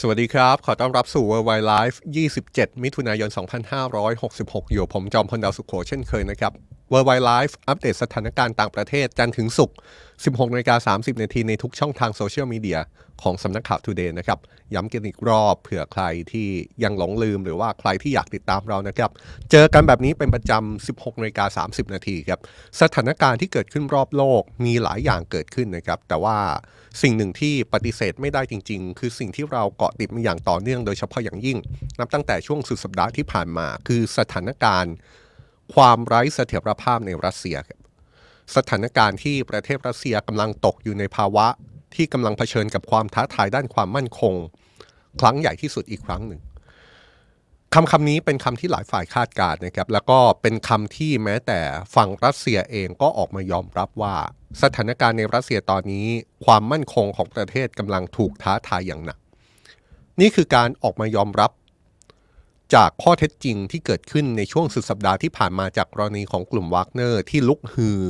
สวัสดีครับ ขอต้อนรับสู่ Worldwide Life 27 มิถุนายน 2566 อยู่ผมจอมพลดาวสุขโขเช่นเคยนะครับ Worldwide Life อัปเดตสถานการณ์ต่างประเทศจันทร์ถึงศุกร์ 16นาฬิกา30 นาทีในทุกช่องทางโซเชียลมีเดียของสำนักข่าว Today นะครับ ย้ำกันอีกรอบเผื่อใครที่ยังหลงลืมหรือว่าใครที่อยากติดตามเรานะครับ เจอกันแบบนี้เป็นประจำ 16นาฬิกา30 นาทีครับ สถานการณ์ที่เกิดขึ้นรอบโลกมีหลายอย่างเกิดขึ้นนะครับ แต่ว่าสิ่งหนึ่งที่ปฏิเสธไม่ได้จริง ๆ คือสิ่งที่เราเกาะติดมาอย่างต่อเนื่องโดยเฉพาะอย่างยิ่ง นับตั้งแต่ช่วงสุดสัปดาห์ที่ผ่านมา คือสถานการณ์ ความไร้เสถียรภาพในรัสเซียครับสถานการณ์ที่ประเทศรัสเซียกำลังตกอยู่ในภาวะที่กำลังเผชิญกับความท้าทายด้านความมั่นคง ครั้งใหญ่ที่สุดอีกครั้งหนึ่งคำคำนี้เป็นคำที่หลายฝ่ายคาดการณ์นะครับ แล้วก็เป็นคำที่แม้แต่ฝั่งรัสเซียเองก็ออกมายอมรับว่า สถานการณ์ในรัสเซียตอนนี้ ความมั่นคงของประเทศกำลังถูกท้าทายอย่างหนัก นี่คือการออกมายอมรับ จากข้อเท็จจริงที่เกิดขึ้นในช่วงสุดสัปดาห์ที่ผ่านมาจากกรณีของกลุ่มวากเนอร์ที่ลุกฮือ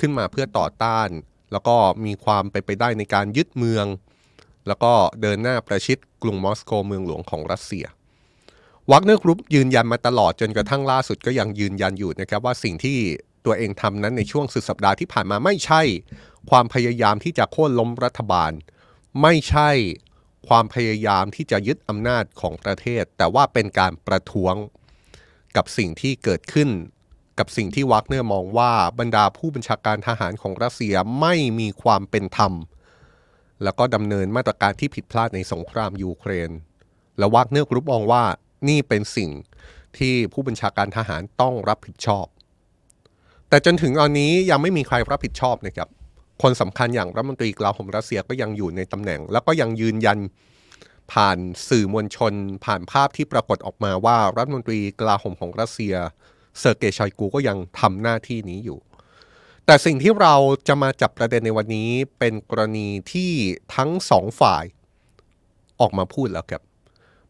ขึ้นมาเพื่อต่อต้าน แล้วก็มีความไปไปได้ในการยึดเมือง แล้วก็เดินหน้าประชิดกรุงมอสโกเมืองหลวงของรัสเซียวากเนอร์กรุ๊ปยืนยันมาตลอดจนกระทั่งล่าสุดก็ยังยืนยันอยู่นะครับว่าสิ่งที่ตัวเองทำนั้นในช่วงสุดสัปดาห์ที่ผ่านมาไม่ใช่ ความพยายามที่จะโค่นล้มรัฐบาล ไม่ใช่ ความพยายามที่จะยึดอำนาจของประเทศ แต่ว่าเป็นการประท้วงกับสิ่งที่เกิดขึ้น กับสิ่งที่วากเนอร์มองว่าบรรดาผู้บัญชาการทหารของรัสเซียไม่มีความเป็นธรรม แล้วก็ดำเนินมาตรการที่ผิดพลาดในสงครามยูเครน และวากเนอร์กรุ๊ปมองว่านี่เป็นสิ่งที่ผู้บัญชาการทหารต้องรับผิดชอบ แต่จนถึงตอนนี้ยังไม่มีใครรับผิดชอบนะครับ คนสำคัญอย่างรัฐมนตรีกลาโหมรัสเซียก็ยังอยู่ในตำแหน่ง แล้วก็ยังยืนยันผ่านสื่อมวลชน ผ่านภาพที่ปรากฏออกมาว่ารัฐมนตรีกลาโหมของรัสเซียเซอร์เกย์ชอยกูก็ยังทำหน้าที่นี้อยู่ แต่สิ่งที่เราจะมาจับประเด็นในวันนี้เป็นกรณีที่ทั้งสองฝ่ายออกมาพูดแล้วครับ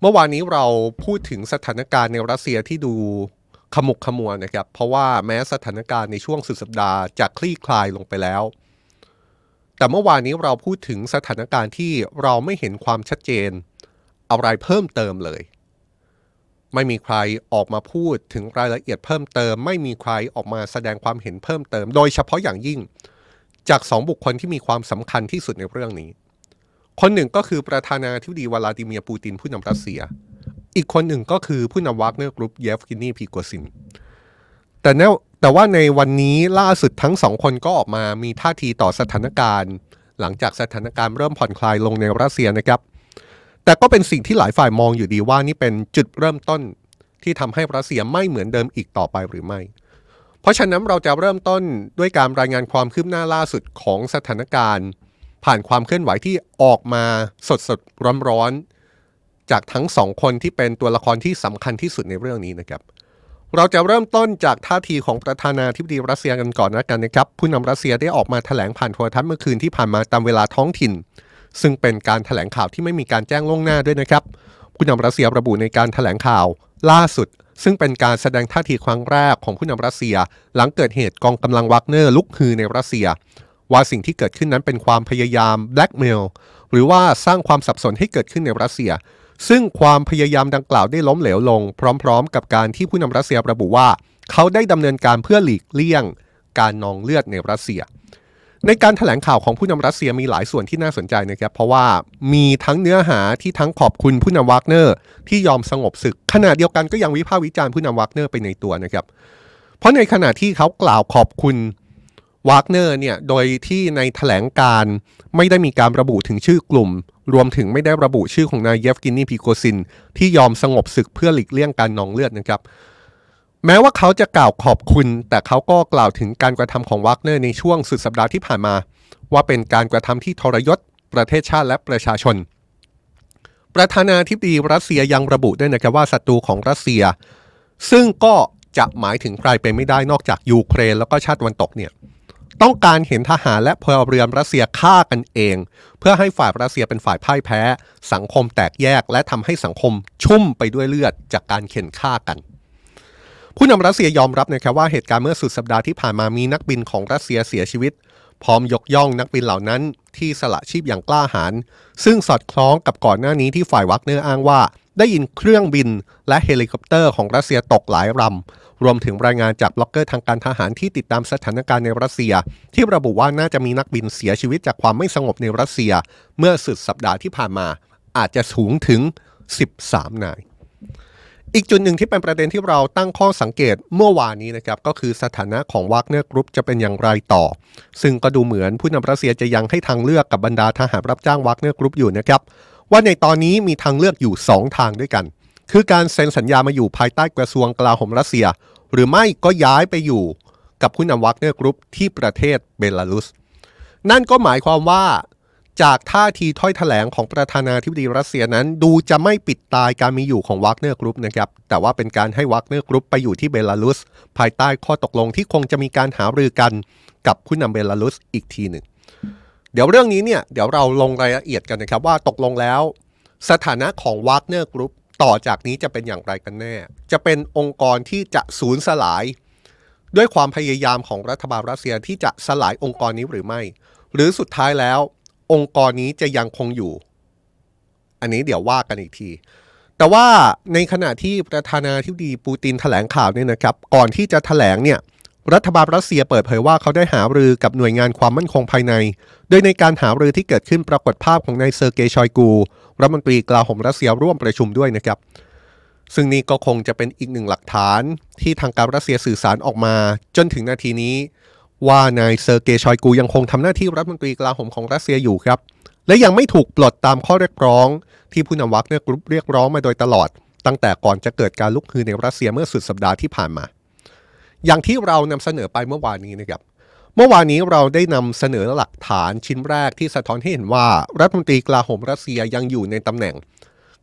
เมื่อวานนี้เราพูดถึงสถานการณ์ในรัสเซียที่ดูขมุกขมัวนะครับ เพราะว่าแม้สถานการณ์ในช่วงสุดสัปดาห์จะคลี่คลายลงไปแล้ว แต่เมื่อวานนี้เราพูดถึงสถานการณ์ที่เราไม่เห็นความชัดเจน อะไรเพิ่มเติมเลย ไม่มีใครออกมาพูดถึงรายละเอียดเพิ่มเติม ไม่มีใครออกมาแสดงความเห็นเพิ่มเติม โดยเฉพาะอย่างยิ่ง จากสองบุคคลที่มีความสำคัญที่สุดในเรื่องนี้ คนหนึ่งก็คือประธานาธิบดีวลาดิเมียร์ปูตินผู้นำรัสเซีย อีกคนหนึ่งก็คือผู้นำวากเนอร์กรุ๊ปเยฟกินีพรีโกซินแต่แนว แต่ว่าในวันนี้ล่าสุดทั้งสองคนก็ออกมามีท่าทีต่อสถานการณ์ หลังจากสถานการณ์เริ่มผ่อนคลายลงในรัสเซียนะครับ แต่ก็เป็นสิ่งที่หลายฝ่ายมองอยู่ดีว่านี่เป็นจุดเริ่มต้นที่ทำให้รัสเซียไม่เหมือนเดิมอีกต่อไปหรือไม่ เพราะฉะนั้นเราจะเริ่มต้นด้วยการรายงานความคืบหน้าล่าสุดของสถานการณ์ ผ่านความเคลื่อนไหวที่ออกมาสดสดร้อนร้อนๆจากทั้งสองคนที่เป็นตัวละครที่สำคัญที่สุดในเรื่องนี้นะครับ เราจะเริ่มต้นจากท่าทีของประธานาธิบดีรัสเซียกันก่อนนะกันนะครับ ผู้นำรัสเซียได้ออกมาแถลงผ่านโทรทัศน์เมื่อคืนที่ผ่านมาตามเวลาท้องถิ่น ซึ่งเป็นการแถลงข่าวที่ไม่มีการแจ้งล่วงหน้าด้วยนะครับ ผู้นำรัสเซียระบุในการแถลงข่าว ล่าสุด ซึ่งเป็นการแสดงท่าทีครั้งแรกของผู้นำรัสเซีย หลังเกิดเหตุกองกำลังวักเนอร์ลุกฮือในรัสเซีย ว่าสิ่งที่เกิดขึ้นนั้นเป็นความพยายามแบล็กเมลหรือว่าสร้างความสับสนให้เกิดขึ้นในรัสเซีย ซึ่งความพยายามดังกล่าวได้ล้มเหลวลง พร้อมๆ กับการที่ผู้นำรัสเซียระบุว่า เขาได้ดำเนินการเพื่อหลีกเลี่ยง การนองเลือดในรัสเซีย ในการถแถลงข่าวของผู้นำรัสเซียมีหลายส่วนที่น่าสนใจนะครับ เพราะว่ามีทั้งเนื้อหาที่ทั้งขอบคุณผู้นำวากเนอร์ที่ยอมสงบศึกขณะเดียวกันก็ยังวิพากษ์วิจารณ์ผู้นำวากเนอร์ไปในตัวนะครับ เพราะในขณะที่เขากล่าวขอบคุณ วากเนอร์เนี่ยโดยที่ในแถลงการณ์ไม่ได้มีการระบุถึงชื่อกลุ่ม รวมถึงไม่ได้ระบุชื่อของนายเยฟกินีพรีโกซิน ที่ยอมสงบศึกเพื่อหลีกเลี่ยงการนองเลือดนะครับ แม้ว่าเขาจะกล่าวขอบคุณ แต่เขาก็กล่าวถึงการกระทำของวากเนอร์ในช่วงสุดสัปดาห์ที่ผ่านมา ว่าเป็นการกระทำที่ทรยศประเทศชาติและประชาชน ประธานาธิบดีรัสเซียยังระบุด้วยนะครับว่าศัตรูของรัสเซีย ซึ่งก็จะหมายถึงใครไปไม่ได้นอกจากยูเครนแล้วก็ชาติตะวันตกเนี่ย ต้องการเห็นทหารและพลเรือนรัสเซียฆ่ากันเอง เพื่อให้ฝ่ายรัสเซียเป็นฝ่ายพ่ายแพ้ สังคมแตกแยกและทำให้สังคมชุ่มไปด้วยเลือดจากการเข็นฆ่ากัน ผู้นำรัสเซียยอมรับนะครับว่าเหตุการณ์เมื่อสุดสัปดาห์ที่ผ่านมามีนักบินของรัสเซียเสียชีวิตพร้อมยกย่องนักบินเหล่านั้นที่สละชีพอย่างกล้าหาญซึ่งสอดคล้องกับก่อนหน้านี้ที่ฝ่ายวากเนอร์อ้างว่า ได้ยินเครื่องบินและเฮลิคอปเตอร์ของรัสเซียตกหลายลำ รวมถึงรายงานจากบล็อกเกอร์ทางการทหารที่ติดตามสถานการณ์ในรัสเซีย ที่ระบุว่าน่าจะมีนักบินเสียชีวิตจากความไม่สงบในรัสเซีย เมื่อสุดสัปดาห์ที่ผ่านมา อาจจะสูงถึง 13 นายอีกจุดหนึ่งที่เป็นประเด็นที่เราตั้งข้อสังเกตเมื่อวานนี้นะครับก็คือสถานะของวากเนอร์กรุ๊ปจะเป็นอย่างไรต่อ ซึ่งก็ดูเหมือนผู้นำรัสเซียจะยังให้ทางเลือกกับบรรดาทหารรับจ้างวากเนอร์กรุ๊ปอยู่นะครับว่าในตอนนี้มีทางเลือกอยู่ 2 ทางด้วยกัน คือการเซ็นสัญญามาอยู่ภายใต้กระทรวงกลาโหมรัสเซีย หรือไม่ก็ย้ายไปอยู่กับผู้นำวากเนอร์กรุ๊ปที่ประเทศเบลารุส นั่นก็หมายความว่าจากท่าทีถ้อยแถลงของประธานาธิบดีรัสเซียนั้น ดูจะไม่ปิดตายการมีอยู่ของวากเนอร์กรุ๊ปนะครับแต่ว่าเป็นการให้วากเนอร์กรุ๊ปไปอยู่ที่เบลารุส ภายใต้ข้อตกลงที่คงจะมีการหารือกันกับผู้นำเบลารุสอีกทีหนึ่ง เดี๋ยวเรื่องนี้เนี่ยเดี๋ยวเราลงรายละเอียดกันนะครับว่าตกลงแล้ว สถานะของวากเนอร์กรุ๊ป ต่อจากนี้จะเป็นอย่างไรกันแน่ จะเป็นองค์กรที่จะสูญสลาย ด้วยความพยายามของรัฐบาลรัสเซียที่จะสลายองค์กรนี้หรือไม่ หรือสุดท้ายแล้ว องค์กรนี้จะยังคงอยู่ อันนี้เดี๋ยวว่ากันอีกที แต่ว่าในขณะที่ประธานาธิบดีปูตินแถลงข่าวเนี่ยนะครับ ก่อนที่จะแถลงเนี่ยรัฐบาลรัสเซียเปิดเผยว่าเขาได้หารือกับหน่วยงานความมั่นคงภายใน โดยในการหารือที่เกิดขึ้นปรากฏภาพของนายเซอร์เกย์ชอยกู รัฐมนตรีกลาโหมรัสเซียร่วมประชุมด้วยนะครับ ซึ่งนี่ก็คงจะเป็นอีกหนึ่งหลักฐานที่ทางการรัสเซียสื่อสารออกมา จนถึงนาทีนี้ ว่านายเซอร์เกย์ชอยกูยังคงทำหน้าที่รัฐมนตรีกลาโหมของรัสเซียอยู่ครับ และยังไม่ถูกปลดตามข้อเรียกร้อง ที่ผู้นำวักเนอร์กรุ๊ปเรียกร้องมาโดยตลอด ตั้งแต่ก่อนจะเกิดการลุกฮือในรัสเซียเมื่อสุดสัปดาห์ที่ผ่านมา อย่างที่เรานำเสนอไปเมื่อวานนี้นะครับ เมื่อวานนี้เราได้นำเสนอหลักฐานชิ้นแรกที่สะท้อนให้เห็นว่ารัฐมนตรีกลาโหมรัสเซียยังอยู่ในตำแหน่ง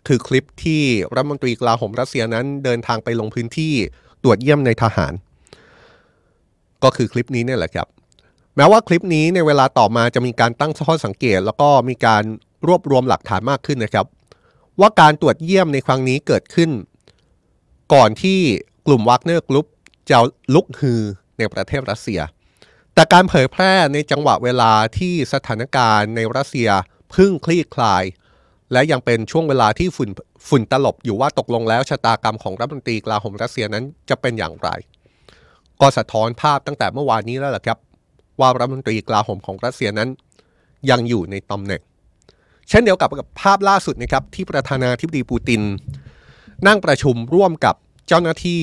คือคลิปที่รัฐมนตรีกลาโหมรัสเซียนั้นเดินทางไปลงพื้นที่ตรวจเยี่ยมนายทหาร ก็คือคลิปนี้เนี่ยแหละครับ แม้ว่าคลิปนี้ในเวลาต่อมาจะมีการตั้งข้อสังเกต แล้วก็มีการรวบรวมหลักฐานมากขึ้นนะครับ ว่าการตรวจเยี่ยมในครั้งนี้เกิดขึ้น ก่อนที่กลุ่มวักเนอร์กรุ๊ปจะลุกฮือในประเทศรัสเซีย แต่การเผยแพร่ในจังหวะเวลาที่สถานการณ์ในรัสเซียเพึ่งคลี่คลาย และยังเป็นช่วงเวลาที่ฝุ่นฝุ่นตลบอยู่ว่าตกลงแล้วชะตากรรมของรัฐมนตรีกลาโหมรัสเซียนั้นจะเป็นอย่างไร ก็สะท้อนภาพตั้งแต่เมื่อวานนี้แล้วล่ะครับ ว่ารัฐมนตรีกลาโหมของรัสเซียนั้น ยังอยู่ในตำแหน่ง เช่นเดียวกับกับภาพล่าสุดนะครับที่ประธานาธิบดีปูติน นั่งประชุมร่วมกับเจ้าหน้าที่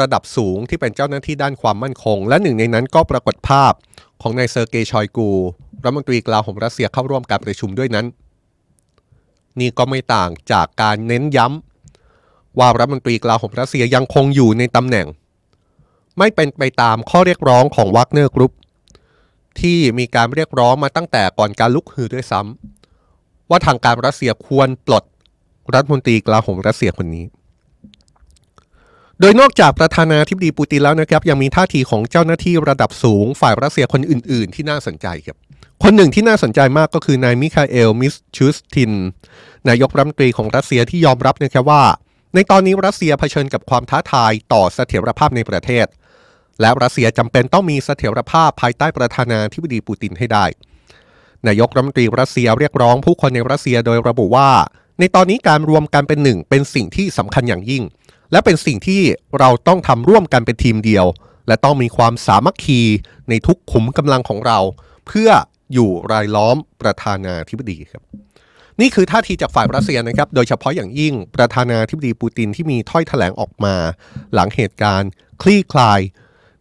ระดับสูงที่เป็นเจ้าหน้าที่ด้านความมั่นคง และหนึ่งในนั้นก็ปรากฏภาพของนายเซอร์เกย์ชอยกูรัฐมนตรีกลาโหมรัสเซียเข้าร่วมการประชุมด้วยนั้น นี่ก็ไม่ต่างจากการเน้นย้ย้ำว่ารัฐมนตรีกลาโหมรัสเซียยังคงอยู่ในตำแหน่ง ไม่เป็นไปตามข้อเรียกร้องของวักเนอร์กรุ๊ปที่มีการเรียกร้องมาตั้งแต่ก่อนการลุกฮือด้วยซ้ำว่าทางการรัสเซียควรปลดรัฐมนตรีกลาโหมรัสเซียคนนี้ โดยนอกจากประธานาธิบดีปูตินแล้วนะครับ ยังมีท่าทีของเจ้าหน้าที่ระดับสูงฝ่ายรัสเซียคนอื่น ๆ ที่น่าสนใจครับ คนหนึ่งที่น่าสนใจมากก็คือนายมิคาเอลมิสชูสติน นายกรัฐมนตรีของรัสเซียที่ยอมรับนะครับว่า ในตอนนี้รัสเซียเผชิญกับความท้าทายต่อเสถียรภาพในประเทศ และรัสเซียจำเป็นต้องมีเสถียรภาพภายใต้ประธานาธิบดีปูตินให้ได้ นายกรัฐมนตรีรัสเซียเรียกร้องผู้คนในรัสเซียโดยระบุว่า ในตอนนี้การรวมกันเป็นหนึ่งเป็นสิ่งที่สำคัญอย่างยิ่ง และเป็นสิ่งที่เราต้องทำร่วมกันเป็นทีมเดียว และต้องมีความสามัคคีในทุกขุมกำลังของเรา เพื่ออยู่รายล้อมประธานาธิบดีครับ นี่คือท่าทีจากฝ่ายรัสเซียนะครับ โดยเฉพาะอย่างยิ่งประธานาธิบดีปูตินที่มีถ้อยแถลงออกมา หลังเหตุการณ์คลี่คลาย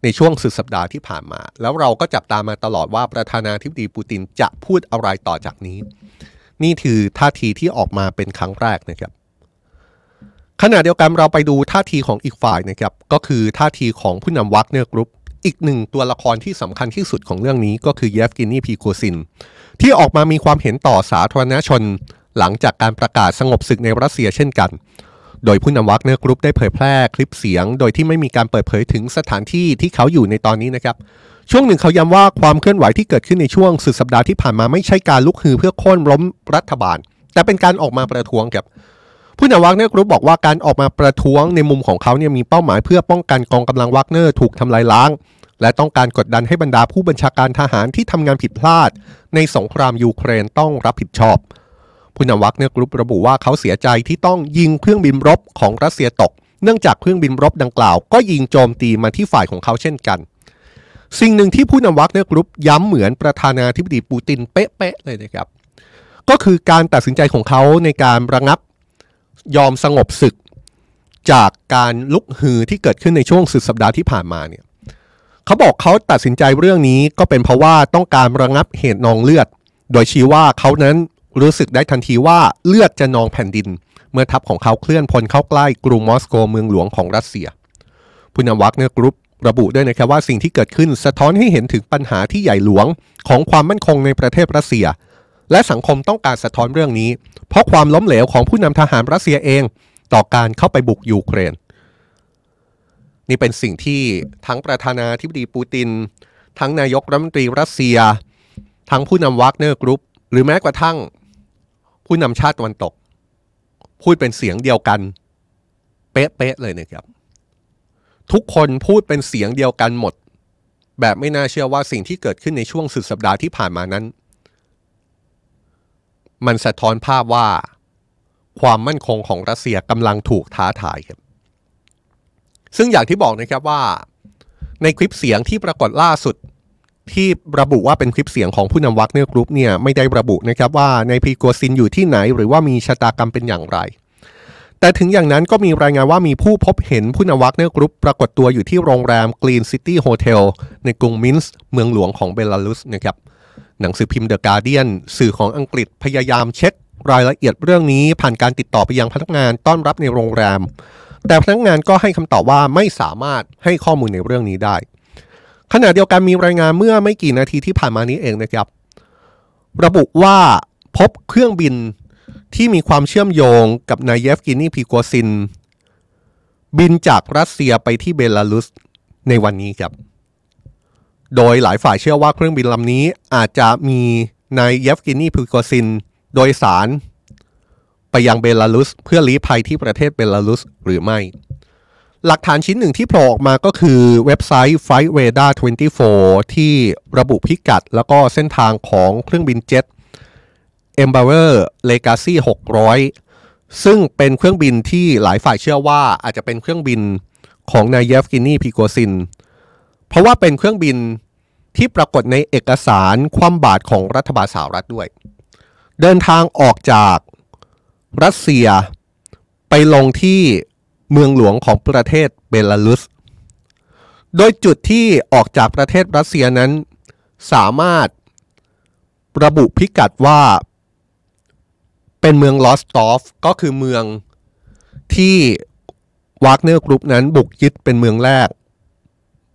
ในช่วงสุดสัปดาห์ที่ผ่านมา แล้วเราก็จับตามมาตลอดว่าประธานาธิบดีปูตินจะพูดอะไรต่อจากนี้ นี่คือท่าทีที่ออกมาเป็นครั้งแรกนะครับ ขณะเดียวกันเราไปดูท่าทีของอีกฝ่ายนะครับก็คือท่าทีของผู้นำวักเนอร์กรุ๊ปอีกหนึ่งตัวละครที่สำคัญที่สุดของเรื่องนี้ก็คือเยฟเกนีพรีโกซิน ที่ออกมามีความเห็นต่อสาธารณชน หลังจากการประกาศสงบศึกในรัสเซียเช่นกัน โดยผู้นำวักเนอร์กรุ๊ปได้เผยแพร่คลิปเสียง โดยที่ไม่มีการเปิดเผยถึงสถานที่ที่เขาอยู่ในตอนนี้นะครับช่วงหนึ่งเขาย้ำว่าความเคลื่อนไหวที่เกิดขึ้นในช่วงสุดสัปดาห์ที่ผ่านมาไม่ใช่การลุกฮือเพื่อโค่นล้มรัฐบาล แต่เป็นการออกมาประท้วงครับ ผู้นำวักเนอร์กรุ๊ปบอกว่าการออกมาประท้วงในมุมของเขาเนี่ยมีเป้าหมายเพื่อป้องกันกองกำลังวักเนอร์ถูกทำลายล้าง และต้องการกดดันให้บรรดาผู้บัญชาการทหารที่ทำงานผิดพลาด ในสงครามยูเครนต้องรับผิดชอบผู้นำวักเนอร์กรุ๊ประบุว่าเขาเสียใจที่ต้องยิงเครื่องบินรบของรัสเซียตก เนื่องจากเครื่องบินรบดังกล่าว ก็ยิงโจมตีมาที่ฝ่ายของเขาเช่นกัน สิ่งหนึ่งที่ผู้นำวักเนอร์กรุ๊ปย้ำเหมือนประธานาธิบดีปูตินเป๊ะๆเลยนะครับก็คือการตัดสินใจของเขาในการระงับ ยอมสงบศึกจากการลุกฮือที่เกิดขึ้นในช่วงสุดสัปดาห์ที่ผ่านมาเนี่ยเขาบอกเขาตัดสินใจเรื่องนี้ก็เป็นเพราะว่าต้องการระงับเหตุนองเลือด โดยชี้ว่าเขานั้นรู้สึกได้ทันทีว่าเลือดจะนองแผ่นดิน เมื่อทัพของเขาเคลื่อนพลเข้าใกล้กรุงมอสโกเมืองหลวงของรัสเซียผู้นำวักเนกรุ๊ประบุด้วยนะครับว่าสิ่งที่เกิดขึ้นสะท้อนให้เห็นถึงปัญหาที่ใหญ่หลวงของความมั่นคงในประเทศรัสเซีย และสังคมต้องการสะท้อนเรื่องนี้ เพราะความล้มเหลวของผู้นำทหารรัสเซียเอง ต่อการเข้าไปบุกยูเครน นี่เป็นสิ่งที่ทั้งประธานาธิบดีปูติน ทั้งนายกรัฐมนตรีรัสเซีย ทั้งผู้นำวักเนอร์กรุ๊ป หรือแม้กระทั่งผู้นำชาติตะวันตก พูดเป็นเสียงเดียวกัน เป๊ะๆเลยนะครับ ทุกคนพูดเป็นเสียงเดียวกันหมด แบบไม่น่าเชื่อว่าสิ่งที่เกิดขึ้นในช่วงสุดสัปดาห์ที่ผ่านมานั้น มันสะท้อนภาพว่าความมั่นคงของรัสเซียกำลังถูกท้าทายครับ ซึ่งอย่างที่บอกนะครับว่า ในคลิปเสียงที่ปรากฏล่าสุดที่ระบุว่าเป็นคลิปเสียงของผู้นำวักเนอร์กรุ๊ปเนี่ยไม่ได้ระบุนะครับว่านายพรีโกซินอยู่ที่ไหน หรือว่ามีชะตากรรมเป็นอย่างไร แต่ถึงอย่างนั้นก็มีรายงานว่ามีผู้พบเห็นผู้นำวักเนอร์กรุ๊ปปรากฏตัวอยู่ที่โรงแรม Green City Hotel ในกรุงมินสก์เมืองหลวงของเบลารุสนะครับ หนังสือพิมพ์เดอะการ์เดียนสื่อของอังกฤษพยายามเช็ครายละเอียดเรื่องนี้ผ่านการติดต่อไปยังพนักงานต้อนรับในโรงแรม แต่พนักงานก็ให้คำตอบว่าไม่สามารถให้ข้อมูลในเรื่องนี้ได้ ขณะเดียวกันมีรายงานเมื่อไม่กี่นาทีที่ผ่านมานี้เองนะครับ ระบุว่าพบเครื่องบินที่มีความเชื่อมโยงกับนายเยฟเกนีพรีโกซิน บินจากรัสเซียไปที่เบลารุสในวันนี้ครับ โดยหลายฝ่ายเชื่อว่าเครื่องบินลำนี้อาจจะมีนายเยฟเกนี พริโกซิน โดยสารไปยังเบลารุสเพื่อลี้ภัยที่ประเทศเบลารุสหรือไม่ หลักฐานชิ้นหนึ่งที่โผล่ออกมาก็คือเว็บไซต์ Flight Radar 24 ที่ระบุพิกัดแล้วก็เส้นทางของเครื่องบินเจ็ต Embraer Legacy 600 ซึ่งเป็นเครื่องบินที่หลายฝ่ายเชื่อว่าอาจจะเป็นเครื่องบินของนายเยฟเกนี พริโกซิน เพราะว่าเป็นเครื่องบินที่ปรากฏในเอกสารคว่ำบาตรของรัฐบาลสหรัฐด้วย เดินทางออกจากรัสเซียไปลงที่เมืองหลวงของประเทศเบลารุส โดยจุดที่ออกจากประเทศรัสเซียนั้น สามารถระบุพิกัดว่าเป็นเมืองรอสตอฟก็คือเมืองที่วากเนอร์กรุ๊ปนั้นบุกยึดเป็นเมืองแรก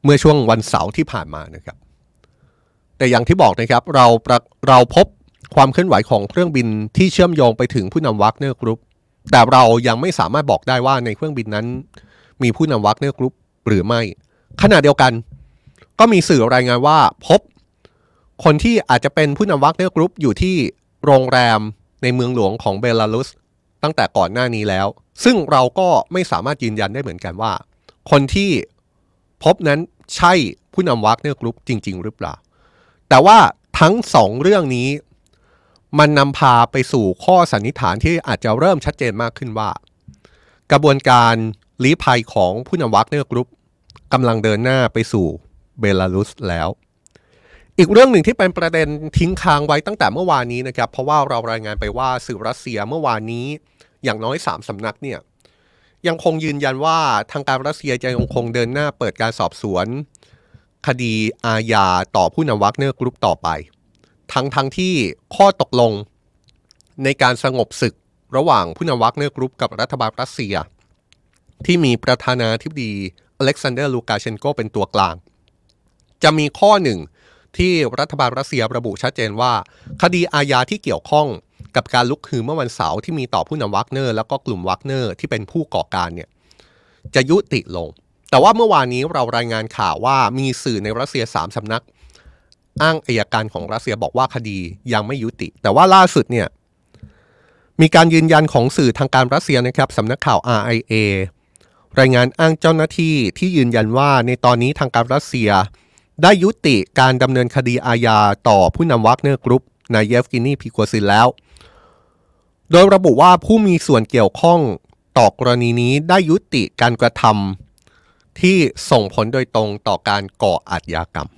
เมื่อช่วงวันเสาร์ที่ผ่านมานะครับ แต่อย่างที่บอกนะครับเราเราพบความเคลื่อนไหวของเครื่องบินที่เชื่อมโยงไปถึงผู้นำวากเนอร์กรุ๊ปแต่เรายังไม่สามารถบอกได้ว่าในเครื่องบินนั้น มีผู้นำวากเนอร์กรุ๊ปหรือไม่ขณะเดียวกัน ก็มีสื่อรายงานว่าพบ คนที่อาจจะเป็นผู้นำวากเนอร์กรุ๊ปอยู่ที่โรงแรมในเมืองหลวงของเบลารุสตั้งแต่ก่อนหน้านี้แล้ว ซึ่งเราก็ไม่สามารถยืนยันได้เหมือนกันว่า คนที่พบนั้น ใช่ผู้นำวากเนอร์กรุ๊ปจริง ๆ หรือเปล่า แต่ว่าทั้งสองเรื่องนี้ มันนำพาไปสู่ข้อสันนิษฐานที่อาจจะเริ่มชัดเจนมากขึ้นว่า กระบวนการลี้ภัยของผู้นำวากเนอร์กรุ๊ปกำลังเดินหน้าไปสู่เบลารุสแล้ว อีกเรื่องหนึ่งที่เป็นประเด็นทิ้งค้างไว้ตั้งแต่เมื่อวานนี้นะครับ เพราะว่าเรารายงานไปว่าสื่อรัสเซียเมื่อวานนี้อย่างน้อยสามสำนักเนี่ย ยังคงยืนยันว่าทางการรัสเซียจะยังคงเดินหน้าเปิดการสอบสวน คดีอาญาต่อผู้นำวักเนอร์กรุ๊ปต่อไป ทั้งทั้งที่ข้อตกลงในการสงบศึกระหว่างผู้นำวักเนอร์กรุ๊ปกับรัฐบาลรัสเซีย ที่มีประธานาธิบดีอเล็กซานเดอร์ลูกาเชนโกเป็นตัวกลาง จะมีข้อหนึ่งที่รัฐบาลรัสเซียระบุชัดเจนว่า คดีอาญาที่เกี่ยวข้อง กับการลุกฮือเมื่อวันเสาร์ที่มีต่อผู้นำวักเนอร์ แล้วก็กลุ่มวักเนอร์ที่เป็นผู้ก่อการเนี่ยจะยุติลง แต่ว่าเมื่อวานนี้เรารายงานข่าวว่ามีสื่อในรัสเซียสามสำนัก อ้างอัยการของรัสเซียบอกว่าคดียังไม่ยุติ แต่ว่าล่าสุดเนี่ยมีการยืนยันของสื่อทางการรัสเซียนะครับสำนักข่าว RIA รายงานอ้างเจ้าหน้าที่ที่ยืนยันว่าในตอนนี้ทางการรัสเซีย ได้ยุติการดำเนินคดีอาญาต่อผู้นำวักเนอร์กรุ๊ปนายเยฟเกนี พริโกซินแล้ว โดยระบุว่าผู้มีส่วนเกี่ยวข้องต่อกรณีนี้ได้ยุติการกระทำที่ส่งผลโดยตรงต่อการก่ออาชญากรรม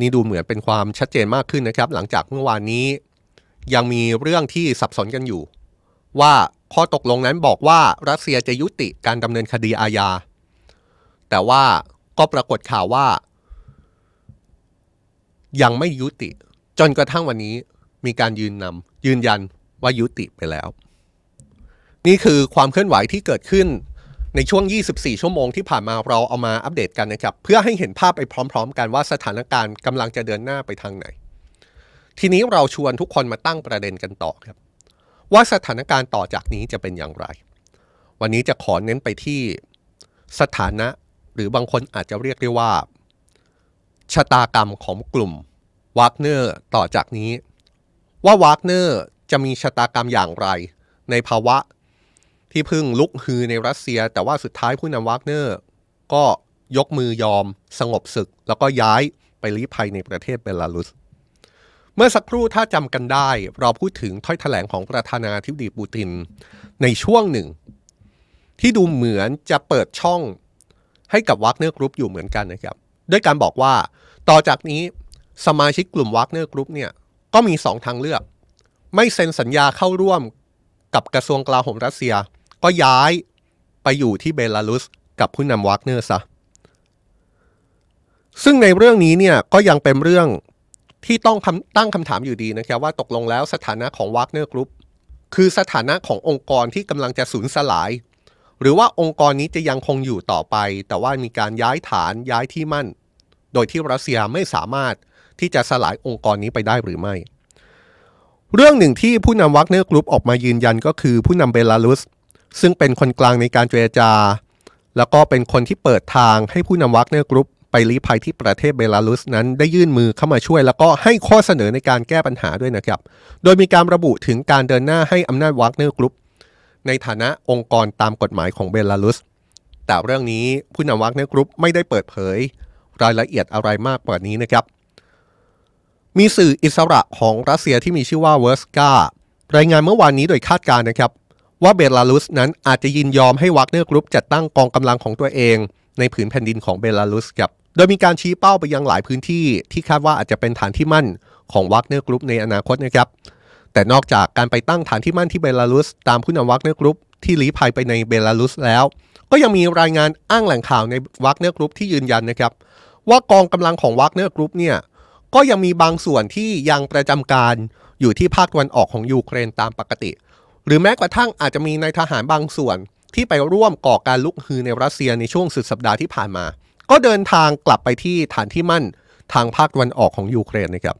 นี่ดูเหมือนเป็นความชัดเจนมากขึ้นนะครับ หลังจากเมื่อวานนี้ ยังมีเรื่องที่สับสนกันอยู่ ว่าข้อตกลงนั้นบอกว่ารัสเซียจะยุติการดำเนินคดีอาญา แต่ว่าก็ปรากฏข่าวว่า ยังไม่ยุติ จนกระทั่งวันนี้มีการยืนนำ ยืนยันว่ายุติไปแล้ว นี่คือความเคลื่อนไหวที่เกิดขึ้นในช่วง 24 ชั่วโมงที่ผ่านมาเราเอามาอัปเดตกันนะครับ เพื่อให้เห็นภาพไปพร้อม ๆ กันว่าสถานการณ์กำลังจะเดินหน้าไปทางไหน ทีนี้เราชวนทุกคนมาตั้งประเด็นกันต่อครับ ว่าสถานการณ์ต่อจากนี้จะเป็นอย่างไร วันนี้จะขอเน้นไปที่สถานะหรือบางคนอาจจะเรียกได้ว่า ชะตากรรมของกลุ่มวากเนอร์ต่อจากนี้ ว่าวากเนอร์จะมีชะตากรรมอย่างไร ในภาวะที่พึ่งลุกฮือในรัสเซีย แต่ว่าสุดท้ายผู้นำวากเนอร์ก็ยกมือยอม สงบศึก แล้วก็ย้ายไปลี้ภัยในประเทศเบลารุส เมื่อสักครู่ถ้าจำกันได้ เราพูดถึงถ้อยแถลงของประธานาธิบดีปูติน ในช่วงหนึ่ง ที่ดูเหมือนจะเปิดช่องให้กับวากเนอร์กรุ๊ปอยู่เหมือนกันนะครับ ด้วยการบอกว่าต่อจากนี้สมาชิกกลุ่มวากเนอร์กรุ๊ปเนี่ย ก็มีสองทางเลือก ไม่เซ็นสัญญาเข้าร่วมกับกระทรวงกลาโหมรัสเซีย ก็ย้ายไปอยู่ที่เบลารุสกับผู้นำวากเนอร์ซะซึ่งในเรื่องนี้เนี่ยก็ยังเป็นเรื่องที่ต้องตั้งคำถามอยู่ดีนะครับว่าตกลงแล้วสถานะของวากเนอร์กรุ๊ปคือสถานะขององค์กรที่กำลังจะสูญสลาย หรือว่าองค์กรนี้จะยังคงอยู่ต่อไป แต่ว่ามีการย้ายฐานย้ายที่มั่น โดยที่รัสเซียไม่สามารถ ที่จะสลายองค์กรนี้ไปได้หรือไม่ เรื่องหนึ่งที่ผู้นำวักเนอร์กรุ๊ปออกมายืนยันก็คือผู้นำเบลารุส ซึ่งเป็นคนกลางในการเจรจา แล้วก็เป็นคนที่เปิดทางให้ผู้นำวักเนอร์กรุ๊ปไปลี้ภัยที่ประเทศเบลารุสนั้นได้ยื่นมือเข้ามาช่วย แล้วก็ให้ข้อเสนอในการแก้ปัญหาด้วยนะครับ โดยมีการระบุถึงการเดินหน้าให้อำนาจวักเนอร์กรุ๊ปในฐานะองค์กรตามกฎหมายของเบลารุส แต่เรื่องนี้ผู้นำวักเนอร์กรุ๊ปไม่ได้เปิดเผย รายละเอียดอะไรมากกว่านี้นะครับ มีสื่ออิสระของรัสเซียที่มีชื่อว่าเวอร์สการายงานเมื่อวานนี้โดยคาดการณ์นะครับ ว่าเบลารุสนั้นอาจจะยินยอมให้วักเนอร์กรุ๊ปจัดตั้งกองกำลังของตัวเอง ในผืนแผ่นดินของเบลารุสครับโดยมีการชี้เป้าไปยังหลายพื้นที่ที่คาดว่าอาจจะเป็นฐานที่มั่นของวักเนอร์กรุ๊ปในอนาคตนะครับ แต่นอกจากการไปตั้งฐานที่มั่นที่เบลารุส ตามผู้นำวักเนอร์กรุ๊ปที่ลี้ภัยไปในเบลารุสแล้ว ก็ยังมีรายงานอ้างแหล่งข่าวในวักเนอร์กรุ๊ปที่ยืนยันนะครับว่ากองกำลังของวักเนอร์กรุ๊ปเนี่ย ก็ยังมีบางส่วนที่ยังประจำการอยู่ที่ภาคตะวันออกของยูเครนตามปกติ หรือแม้กระทั่งอาจจะมีนายทหารบางส่วนที่ไปร่วมก่อการลุกฮือในรัสเซียในช่วงสุดสัปดาห์ที่ผ่านมา ก็เดินทางกลับไปที่ฐานที่มั่นทางภาคตะวันออกของยูเครนนะครับ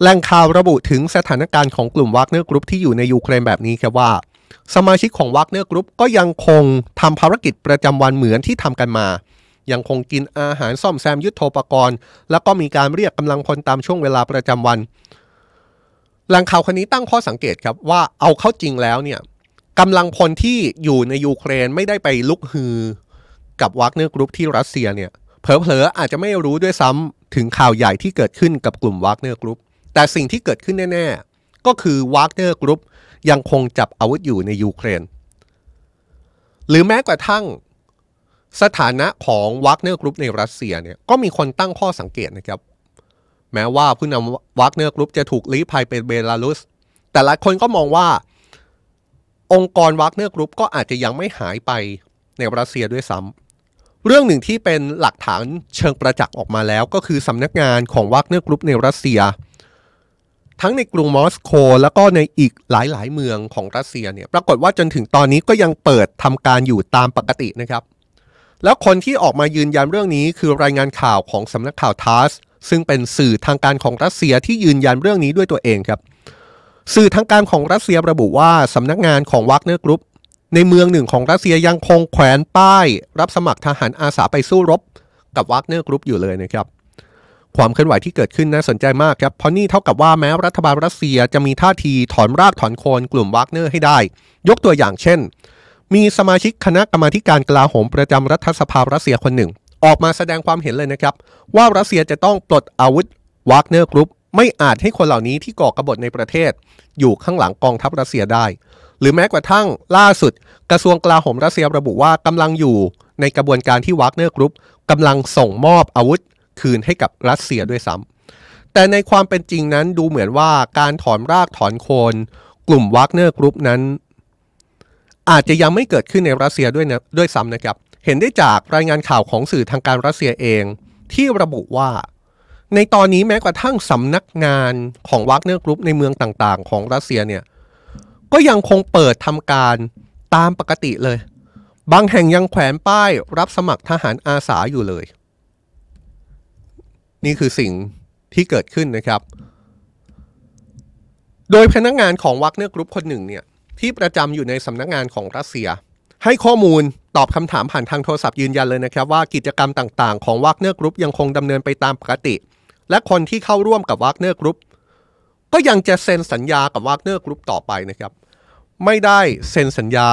แหล่งข่าวระบุถึงสถานการณ์ของกลุ่มวักเนอร์กรุ๊ปที่อยู่ในยูเครนแบบนี้ครับว่า สมาชิกของวักเนอร์กรุ๊ปก็ยังคงทำภารกิจประจำวันเหมือนที่ทำกันมา ยังคงกินอาหารซ่อมแซมยุทโธปกรณ์ แล้วก็มีการเรียกกำลังพลตามช่วงเวลาประจำวันแหล่งข่าวคนนี้ตั้งข้อสังเกตครับว่าเอาเข้าจริงแล้วเนี่ยกำลังพลที่อยู่ในยูเครนไม่ได้ไปลุกฮือ กับวักเนอร์กรุ๊ปที่รัสเซียเนี่ยเผลอๆอาจจะไม่รู้ด้วยซ้ำถึงข่าวใหญ่ที่เกิดขึ้นกับกลุ่มวักเนอร์กรุ๊ปแต่สิ่งที่เกิดขึ้นแน่ ๆ ก็คือวักเนอร์กรุ๊ปยังคงจับอาวุธอยู่ในยูเครน หรือแม้กระทั่ง สถานะของวักเนอร์กรุ๊ปในรัสเซียเนี่ยก็มีคนตั้งข้อสังเกตนะครับ แม้ว่าผู้นำวักเนอร์กรุ๊ปจะถูกลี้ภัยเป็นเบลารุส แต่หลายคนก็มองว่า องค์กรวักเนอร์กรุ๊ปก็อาจจะยังไม่หายไปในรัสเซียด้วยซ้ำเรื่องหนึ่งที่เป็นหลักฐานเชิงประจักษ์ออกมาแล้ว ก็คือสำนักงานของวักเนอร์กรุ๊ปในรัสเซีย ทั้งในกรุงมอสโกแล้วก็ในอีกหลายๆ เมืองของรัสเซียเนี่ยปรากฏว่าจนถึงตอนนี้ก็ยังเปิดทำการอยู่ตามปกตินะครับ แล้วคนที่ออกมายืนยันเรื่องนี้คือรายงานข่าวของสำนักข่าวทาสซึ่งเป็นสื่อทางการของรัสเซียที่ยืนยันเรื่องนี้ด้วยตัวเองครับ สื่อทางการของรัสเซียระบุว่าสำนักงานของวักเนอร์กรุ๊ปในเมืองหนึ่งของรัสเซียยังคงแขวนป้าย รับสมัครทหารอาสาไปสู้รบ กับวักเนอร์กรุ๊ปอยู่เลยนะครับ ความเคลื่อนไหวที่เกิดขึ้นน่าสนใจมากครับเพราะนี่เท่ากับว่าแม้รัฐบาลรัสเซียจะมีท่าทีถอนรากถอนโคนกลุ่มวักเนอร์ให้ได้ ยกตัวอย่างเช่น มีสมาชิกคณะกรรมาการกลาโหมประจำรัฐสภารัสเซียคนหนึ่ง ออกมาแสดงความเห็นเลยนะครับ ว่ารัสเซียจะต้องปลดอาวุธวากเนอร์กรุ๊ปไม่อาจให้คนเหล่านี้ที่ก่อกบฏในประเทศ อยู่ข้างหลังกองทัพรัสเซียได้ หรือแม้กระทั่งล่าสุด กระทรวงกลาโหมรัสเซียระบุว่ากำลังอยู่ในกระบวนการที่วากเนอร์กรุ๊ปกำลังส่งมอบอาวุธคืนให้กับรัสเซียด้วยซ้ำแต่ในความเป็นจริงนั้นดูเหมือนว่าการถอนรากถอนโคน กลุ่มวากเนอร์กรุ๊ปนั้น อาจจะยังไม่เกิดขึ้นในรัสเซียด้วยนะด้วยซ้ำนะครับ เห็นได้จากรายงานข่าวของสื่อทางการรัสเซียเอง ที่ระบุว่า ในตอนนี้แม้กระทั่งสำนักงานของวากเนอร์กรุ๊ปในเมืองต่างๆ ของรัสเซียเนี่ยก็ยังคงเปิดทำการตามปกติเลย บางแห่งยังแขวนป้ายรับสมัครทหารอาสาอยู่เลย นี่คือสิ่งที่เกิดขึ้นนะครับ โดยพนักงานของวักเนอร์กรุ๊ปคนหนึ่งเนี่ย ที่ประจำอยู่ในสำนักงานของรัสเซีย ให้ข้อมูลตอบคำถามผ่านทางโทรศัพท์ยืนยันเลยนะครับว่ากิจกรรมต่างๆ ของวักเนอร์กรุ๊ปยังคงดำเนินไปตามปกติ และคนที่เข้าร่วมกับวักเนอร์กรุ๊ปก็ยังจะเซ็นสัญญากับวักเนอร์กรุ๊ปต่อไปนะครับ ไม่ได้เซ็นสัญญา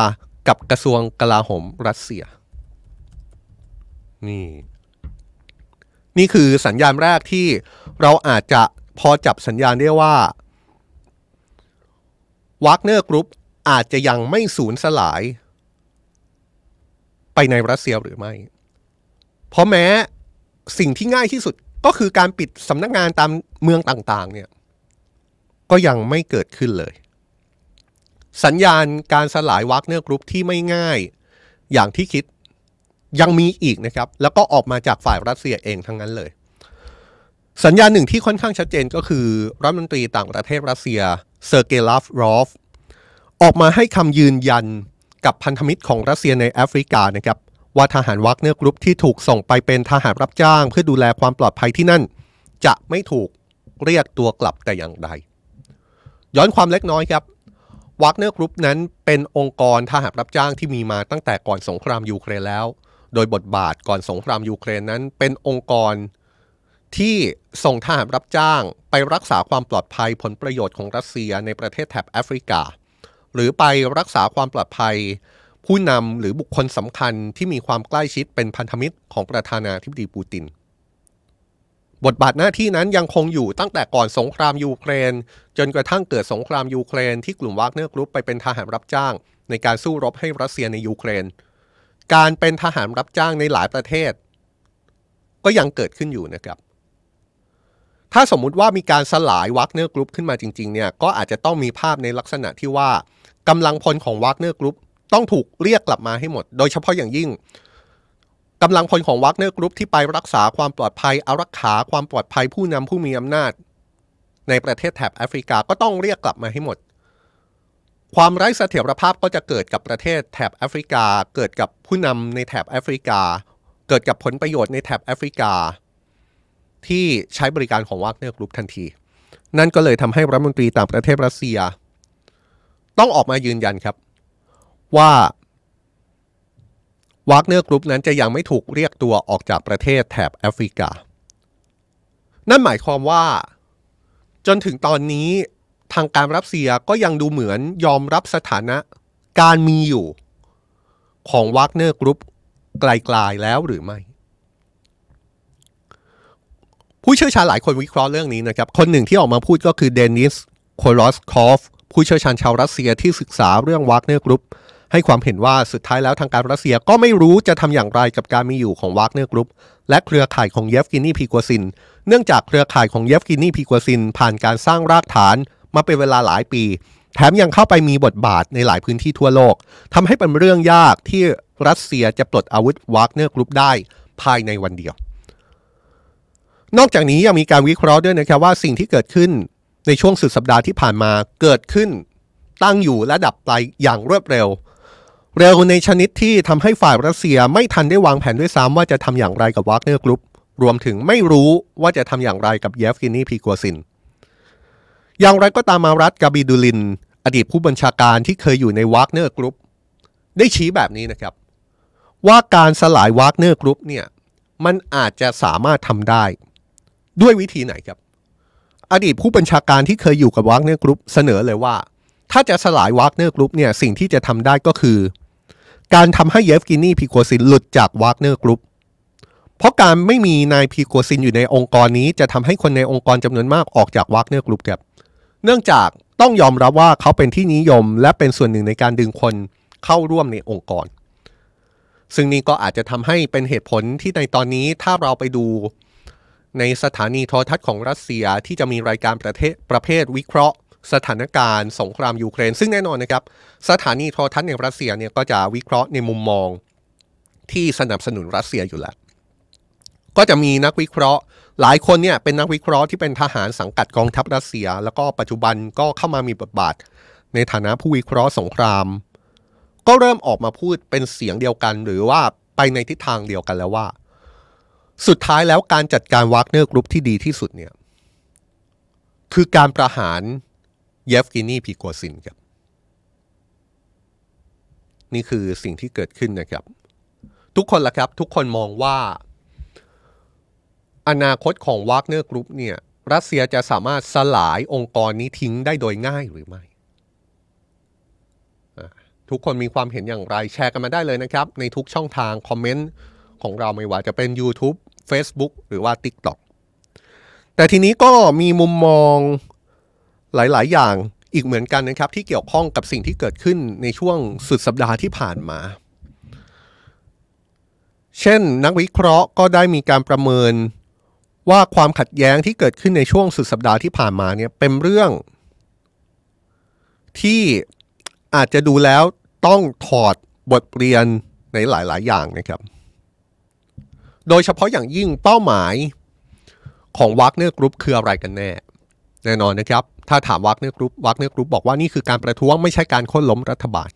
กับกระทรวงกลาโหมรัสเซีย นี่ นี่คือสัญญาณแรกที่เราอาจจะพอจับสัญญาณได้ว่าวักเนอร์กรุ๊ป อาจจะยังไม่สูญสลาย ไปในรัสเซียหรือไม่ เพราะแม้สิ่งที่ง่ายที่สุดก็คือการปิดสำนักงานตามเมืองต่างๆ เนี่ย ก็ยังไม่เกิดขึ้นเลย สัญญาณการสลายวักเนอร์กรุ๊ปที่ไม่ง่าย อย่างที่คิดยังมีอีกนะครับ แล้วก็ออกมาจากฝ่ายรัสเซียเองทั้งนั้นเลย สัญญาณหนึ่งที่ค่อนข้างชัดเจนก็คือรัฐมนตรีต่างประเทศรัสเซียเซอร์เกย์ลาฟรอฟ ออกมาให้คำยืนยันกับพันธมิตรของรัสเซียในแอฟริกานะครับว่าทหารวักเนอร์กรุ๊ปที่ถูกส่งไปเป็นทหารรับจ้าง เพื่อดูแลความปลอดภัยที่นั่น จะไม่ถูกเรียกตัวกลับแต่อย่างใด ย้อนความเล็กน้อยครับวักเนอร์กรุ๊ปนั้นเป็นองค์กรทหารรับจ้างที่มีมาตั้งแต่ก่อนสงครามยูเครนแล้ว โดยบทบาทก่อนสงครามยูเครนนั้นเป็นองค์กรที่ส่งทหารรับจ้างไปรักษาความปลอดภัยผลประโยชน์ของรัสเซียในประเทศแถบแอฟริกา หรือไปรักษาความปลอดภัย ผู้นำหรือบุคคลสำคัญที่มีความใกล้ชิดเป็นพันธมิตรของประธานาธิบดีปูติน บทบาทหน้าที่นั้นยังคงอยู่ตั้งแต่ก่อนสงครามยูเครน จนกระทั่งเกิดสงครามยูเครนที่กลุ่มวากเนอร์กรุ๊ปไปเป็นทหารรับจ้าง ในการสู้รบให้รัสเซียในยูเครน การเป็นทหารรับจ้างในหลายประเทศ ก็ยังเกิดขึ้นอยู่นะครับถ้าสมมุติว่ามีการสลายวักเนอร์กรุ๊ปขึ้นมาจริงๆเนี่ยก็อาจจะต้องมีภาพในลักษณะที่ว่า กำลังพลของวักเนอร์กรุ๊ปต้องถูกเรียกกลับมาให้หมด โดยเฉพาะอย่างยิ่งกำลังพลของวักเนอร์กรุ๊ปที่ไปรักษาความปลอดภัยอารักขาความปลอดภัยผู้นำผู้มีอำนาจ ในประเทศแถบแอฟริกาก็ต้องเรียกกลับมาให้หมด ความไร้เสถียรภาพก็จะเกิดกับประเทศแถบแอฟริกา เกิดกับผู้นำในแถบแอฟริกา เกิดกับผลประโยชน์ในแถบแอฟริกา ที่ใช้บริการของวากเนอร์กรุ๊ปทันที นั่นก็เลยทำให้รัฐมนตรีต่างประเทศรัสเซีย ต้องออกมายืนยันครับ ว่าวากเนอร์กรุ๊ปนั้นจะยังไม่ถูกเรียกตัวออกจากประเทศแถบแอฟริกา นั่นหมายความว่า จนถึงตอนนี้ทางการรัสเซียก็ยังดูเหมือนยอมรับสถานะการมีอยู่ของวากเนอร์กรุ๊ปกลายๆแล้วหรือไม่ ผู้เชี่ยวชาญหลายคนวิเคราะห์เรื่องนี้นะครับ คนหนึ่งที่ออกมาพูดก็คือเดนิสโครอตคอฟ ผู้เชี่ยวชาญชาวรัสเซียที่ศึกษาเรื่องวากเนอร์กรุ๊ปให้ความเห็นว่าสุดท้ายแล้วทางการรัสเซียก็ไม่รู้จะทำอย่างไรกับการมีอยู่ของวากเนอร์กรุ๊ปและเครือข่ายของเยฟกินี พรีโกซิน เนื่องจากเครือข่ายของเยฟกินี พรีโกซิน ผ่านการสร้างรากฐานมาเป็นเวลาหลายปี แถมยังเข้าไปมีบทบาทในหลายพื้นที่ทั่วโลกทำให้เป็นเรื่องยากที่รัสเซียจะปลดอาวุธวากเนอร์กรุ๊ปได้ภายในวันเดียว นอกจากนี้ยังมีการวิเคราะห์ด้วยนะครับว่าสิ่งที่เกิดขึ้น ในช่วงสุดสัปดาห์ที่ผ่านมาเกิดขึ้น ตั้งอยู่และดับไปอย่างรวดเร็ว เร็วในชนิดที่ทำให้ฝ่ายรัสเซียไม่ทันได้วางแผนด้วยซ้ำว่าจะทำอย่างไรกับวากเนอร์กรุ๊ปรวมถึงไม่รู้ว่าจะทำอย่างไรกับเยฟกินี พรีโกซิน อย่างไรก็ตามมารัต กาบิดูลิน อดีตผู้บัญชาการที่เคยอยู่ในวากเนอร์กรุ๊ปได้ชี้แบบนี้นะครับ ว่าการสลายวากเนอร์กรุ๊ปเนี่ยมันอาจจะสามารถทำได้ ด้วยวิธีไหนครับ อดีตผู้บัญชาการที่เคยอยู่กับวากเนอร์กรุ๊ปเสนอเลยว่า ถ้าจะสลายวากเนอร์กรุ๊ปเนี่ยสิ่งที่จะทำได้ก็คือ การทำให้เยฟกินีพรีโกซินหลุดจากวากเนอร์กรุ๊ปเพราะการไม่มีนายพรีโกซินอยู่ในองค์กรนี้จะทำให้คนในองค์กรจำนวนมากออกจากวากเนอร์กรุ๊ปครับเนื่องจากต้องยอมรับว่าเขาเป็นที่นิยม และเป็นส่วนหนึ่งในการดึงคนเข้าร่วมในองค์กร ซึ่งนี่ก็อาจจะทำให้เป็นเหตุผลที่ในตอนนี้ถ้าเราไปดู ในสถานีโทรทัศน์ของรัสเซียที่จะมีรายการประเทศประเภทวิเคราะห์ สถานการณ์สงครามยูเครน ซึ่งแน่นอนนะครับ สถานีโทรทัศน์ในรัสเซียเนี่ยก็จะวิเคราะห์ในมุมมองที่สนับสนุนรัสเซียอยู่แล้วก็จะมีนักวิเคราะห์ หลายคนเนี่ยเป็นนักวิเคราะห์ที่เป็นทหารสังกัดกองทัพรัสเซีย แล้วก็ปัจจุบันก็เข้ามามีบทบาท ในฐานะผู้วิเคราะห์สงคราม ก็เริ่มออกมาพูดเป็นเสียงเดียวกัน หรือว่าไปในทิศทางเดียวกันแล้วว่า สุดท้ายแล้วการจัดการวากเนอร์กรุ๊ปที่ดีที่สุดเนี่ยคือการประหารเยฟกินี พรีโกซินครับนี่คือสิ่งที่เกิดขึ้นนะครับ ทุกคนล่ะครับ ทุกคนมองว่า อนาคตของวากเนอร์กรุ๊ปเนี่ยรัสเซียจะสามารถสลายองค์กรนี้ทิ้งได้โดยง่ายหรือไม่ ทุกคนมีความเห็นอย่างไรแชร์กันมาได้เลยนะครับ ในทุกช่องทางคอมเมนต์ของเราไม่ว่าจะเป็น YouTube Facebook หรือว่า TikTok แต่ทีนี้ก็มีมุมมองหลาย ๆ อย่างอีกเหมือนกันนะครับ ที่เกี่ยวข้องกับสิ่งที่เกิดขึ้นในช่วงสุดสัปดาห์ที่ผ่านมา เช่นนักวิเคราะห์ก็ได้มีการประเมินว่าความขัดแย้งที่เกิดขึ้นในช่วงสุดสัปดาห์ที่ผ่านมาเนี่ยเป็นเรื่อง ที่อาจจะดูแล้วต้องถอดบทเรียนในหลาย ๆ อย่างนะครับ โดยเฉพาะอย่างยิ่งเป้าหมายของวากเนอร์กรุ๊ปคืออะไรกันแน่ แน่นอนนะครับ ถ้าถามวากเนอร์กรุ๊ปวากเนอร์กรุ๊ปบอกว่านี่คือการประท้วงไม่ใช่การโค่นล้มรัฐบาล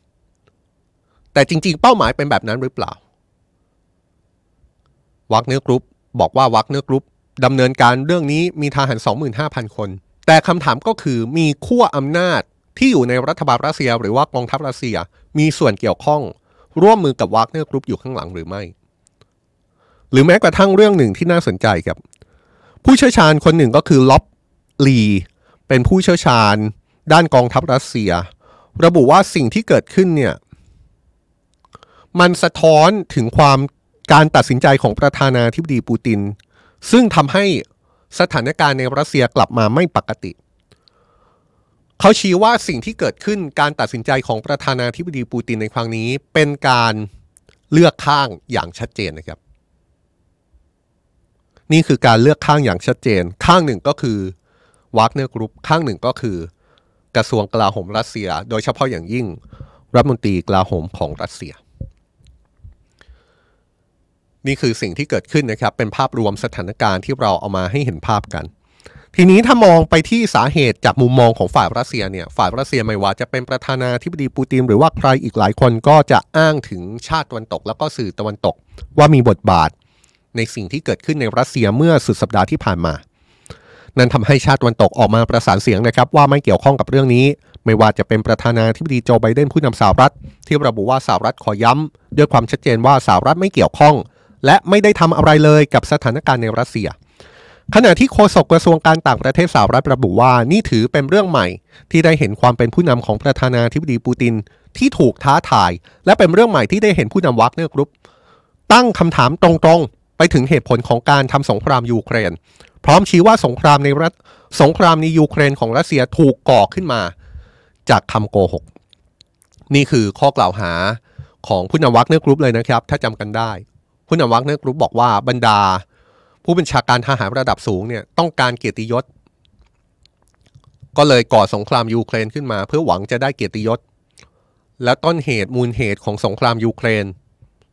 แต่จริง ๆ เป้าหมายเป็นแบบนั้นหรือเปล่าวากเนอร์กรุ๊ปบอกว่าวากเนอร์กรุ๊ปดำเนินการเรื่องนี้มีทหาร 25,000 คน แต่คำถามก็คือมีขั้วอำนาจที่อยู่ในรัฐบาลรัสเซีย หรือว่ากองทัพรัสเซีย มีส่วนเกี่ยวข้อง ร่วมมือกับวากเนอร์กรุ๊ปอยู่ข้างหลังหรือไม่ หรือแม้กระทั่งเรื่องหนึ่งที่น่าสนใจครับ ผู้เชี่ยวชาญคนหนึ่งก็คือล็อบลี เป็นผู้เชี่ยวชาญ ด้านกองทัพรัสเซีย ระบุว่าสิ่งที่เกิดขึ้นเนี่ยมันสะท้อนถึงความการตัดสินใจของประธานาธิบดีปูติน ซึ่งทำให้สถานการณ์ในรัสเซียกลับมาไม่ปกติ เขาชี้ว่าสิ่งที่เกิดขึ้นการตัดสินใจของประธานาธิบดีปูตินในครั้งนี้ เป็นการเลือกข้างอย่างชัดเจนนะครับ นี่คือการเลือกข้างอย่างชัดเจน ข้างหนึ่งก็คือวากเนอร์กรุ๊ปข้างหนึ่งก็คือ กระทรวงกลาโหมรัสเซีย โดยเฉพาะอย่างยิ่งรัฐมนตรีกลาโหมของรัสเซีย นี่คือสิ่งที่เกิดขึ้นนะครับ เป็นภาพรวมสถานการณ์ที่เราเอามาให้เห็นภาพกัน ทีนี้ถ้ามองไปที่สาเหตุจากมุมมองของฝ่ายรัสเซียเนี่ยฝ่ายรัสเซียไม่ว่าจะเป็นประธานาธิบดีปูติน หรือว่าใครอีกหลายคนก็จะอ้างถึงชาติตะวันตก แล้วก็สื่อตะวันตกว่ามีบทบาท ในสิ่งที่เกิดขึ้นในรัสเซียเมื่อสุดสัปดาห์ที่ผ่านมา นั่นทำให้ชาติตะวันตกออกมาประสานเสียงนะครับ ว่าไม่เกี่ยวข้องกับเรื่องนี้ ไม่ว่าจะเป็นประธานาธิบดีโจไบเดนผู้นำสหรัฐ ที่ระบุว่าสหรัฐขอย้ำด้วยความชัดเจนว่าสหรัฐไม่เกี่ยวข้อง และไม่ได้ทำอะไรเลยกับสถานการณ์ในรัสเซียขณะที่โฆษกกระทรวงการต่างประเทศสหรัฐระบุว่านี่ถือเป็นเรื่องใหม่ ที่ได้เห็นความเป็นผู้นำของประธานาธิบดีปูติน ที่ถูกท้าทาย และเป็นเรื่องใหม่ที่ได้เห็นผู้นำวากเนอร์กรุ๊ปตั้งคำถามตรง ไปถึงเหตุผลของการทำสงครามยูเครน พร้อมชี้ว่าสงครามในรัฐสงครามในยูเครนของรัสเซียถูกก่อขึ้นมาจากคำโกหก นี่คือข้อกล่าวหาของผู้นำวากเนอร์กรุ๊ปเลยนะครับ ถ้าจำกันได้ ผู้นำวากเนอร์กรุ๊ปบอกว่าบรรดา ผู้บัญชาการทหารระดับสูงเนี่ยต้องการเกียรติยศ ก็เลยก่อสงครามยูเครนขึ้นมา เพื่อหวังจะได้เกียรติยศ และต้นเหตุมูลเหตุของสงครามยูเครน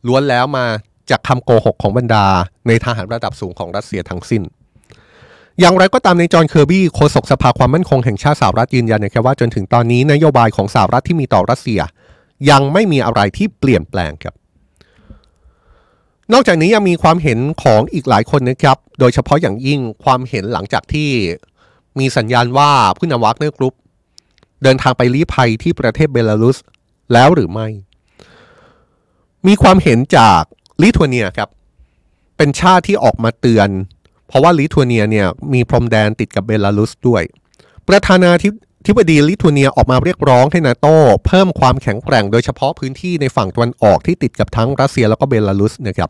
ล้วนแล้วมา จากคำโกหกของบรรดา นายทหารระดับสูงของรัสเซียทั้งสิ้น อย่างไรก็ตามนายจอห์นเคอร์บี้โฆษกสภาความมั่นคงแห่งชาติสหรัฐยืนยันนะครับว่าจนถึงตอนนี้นโยบายของสหรัฐที่มีต่อรัสเซีย ยังไม่มีอะไรที่เปลี่ยนแปลงครับนอกจากนี้ยังมีความเห็นของอีกหลายคนนะครับ โดยเฉพาะอย่างยิ่งความเห็นหลังจากที่มีสัญญาณว่าผู้นำวากเนอร์กรุ๊ปเดินทางไปลี้ภัยที่ประเทศเบลารุสแล้วหรือไม่ มีความเห็นจาก ลิทัวเนียครับ เป็นชาติที่ออกมาเตือน เพราะว่าลิทัวเนียเนี่ยมีพรมแดนติดกับเบลารุสด้วย ประธานาธิบดีลิทัวเนียออกมาเรียกร้องให้นาโต้เพิ่มความแข็งแกร่งโดยเฉพาะพื้นที่ในฝั่งตะวันออกที่ติดกับทั้งรัสเซียแล้วก็เบลารุสนะครับ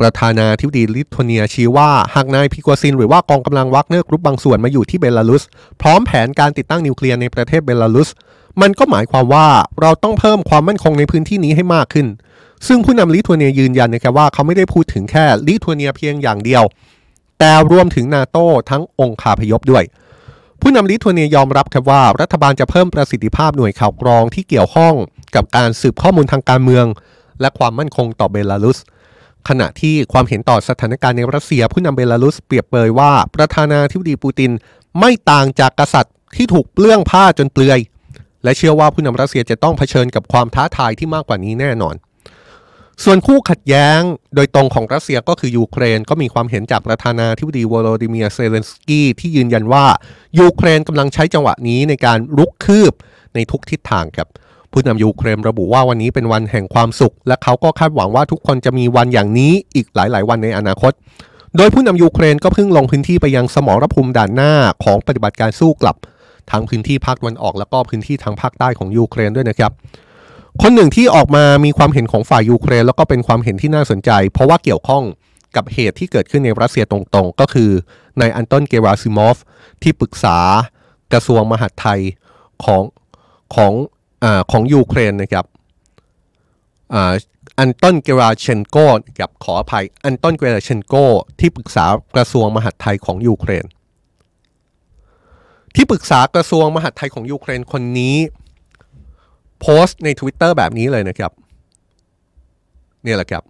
ประธานาธิบดีลิทัวเนียชี้ว่าหากนายพรีโกซิน หรือว่ากองกำลังวากเนอร์กรุ๊ปบางส่วนมาอยู่ที่เบลารุส พร้อมแผนการติดตั้งนิวเคลียร์ในประเทศเบลารุส มันก็หมายความว่าเราต้องเพิ่มความมั่นคงในพื้นที่นี้ให้มากขึ้น ซึ่งผู้นำลิทัวเนียยืนยันนะครับว่าเขาไม่ได้พูดถึงแค่ลิทัวเนียเพียงอย่างเดียว แต่รวมถึงนาโต้ทั้งองค์คาพยพด้วย ผู้นำลิทัวเนียยอมรับครับว่ารัฐบาลจะเพิ่มประสิทธิภาพหน่วยข่าวกรองที่เกี่ยวข้องกับการสืบข้อมูลทางการเมือง และความมั่นคงต่อเบลารุสขณะที่ความเห็นต่อสถานการณ์ในรัสเซียผู้นำเบลารุสเปรียบเปยว่า ประธานาธิบดีปูตินไม่ต่างจากกษัตริย์ที่ถูกเปลื้องผ้าจนเปลือย และเชื่อว่าผู้นำรัสเซียจะต้องเผชิญกับความท้าทายที่มากกว่านี้แน่นอน ส่วนคู่ขัดแย้งโดยตรงของรัสเซียก็คือยูเครนก็มีความเห็นจากประธานาธิบดีโวโลดีมีร์ เซเลนสกีที่ยืนยันว่ายูเครนกำลังใช้จังหวะนี้ในการรุกคืบในทุกทิศทางครับผู้นำยูเครนระบุว่าวันนี้เป็นวันแห่งความสุข และเขาก็คาดหวังว่าทุกคนจะมีวันอย่างนี้อีกหลาย ๆ วันในอนาคต โดยผู้นำยูเครนก็เพิ่งลงพื้นที่ไปยังสมรภูมิด่านหน้าของปฏิบัติการสู้กลับทั้งพื้นที่ภาคตะวันออก แล้วก็พื้นที่ทางภาคใต้ของยูเครนด้วยนะครับ คนหนึ่งที่ออกมามีความเห็นของฝ่ายยูเครนแล้วก็เป็นความเห็นที่น่าสนใจ เพราะว่าเกี่ยวข้องกับเหตุที่เกิดขึ้นในรัสเซียตรงๆ ก็คือนายอันตอนเกราซิมอฟที่ปรึกษากระทรวงมหาดไทยของของอของยูเครนนะครับอันตอนเกราเชนโกครับขออภัยอันตอนเกราเชนโกที่ปรึกษากระทรวงมหาดไทยของยูเครน ที่ปรึกษากระทรวงมหาดไทยของยูเครนคนนี้ โพสต์ใน Twitter แบบนี้เลยนะครับนี่แหละครับ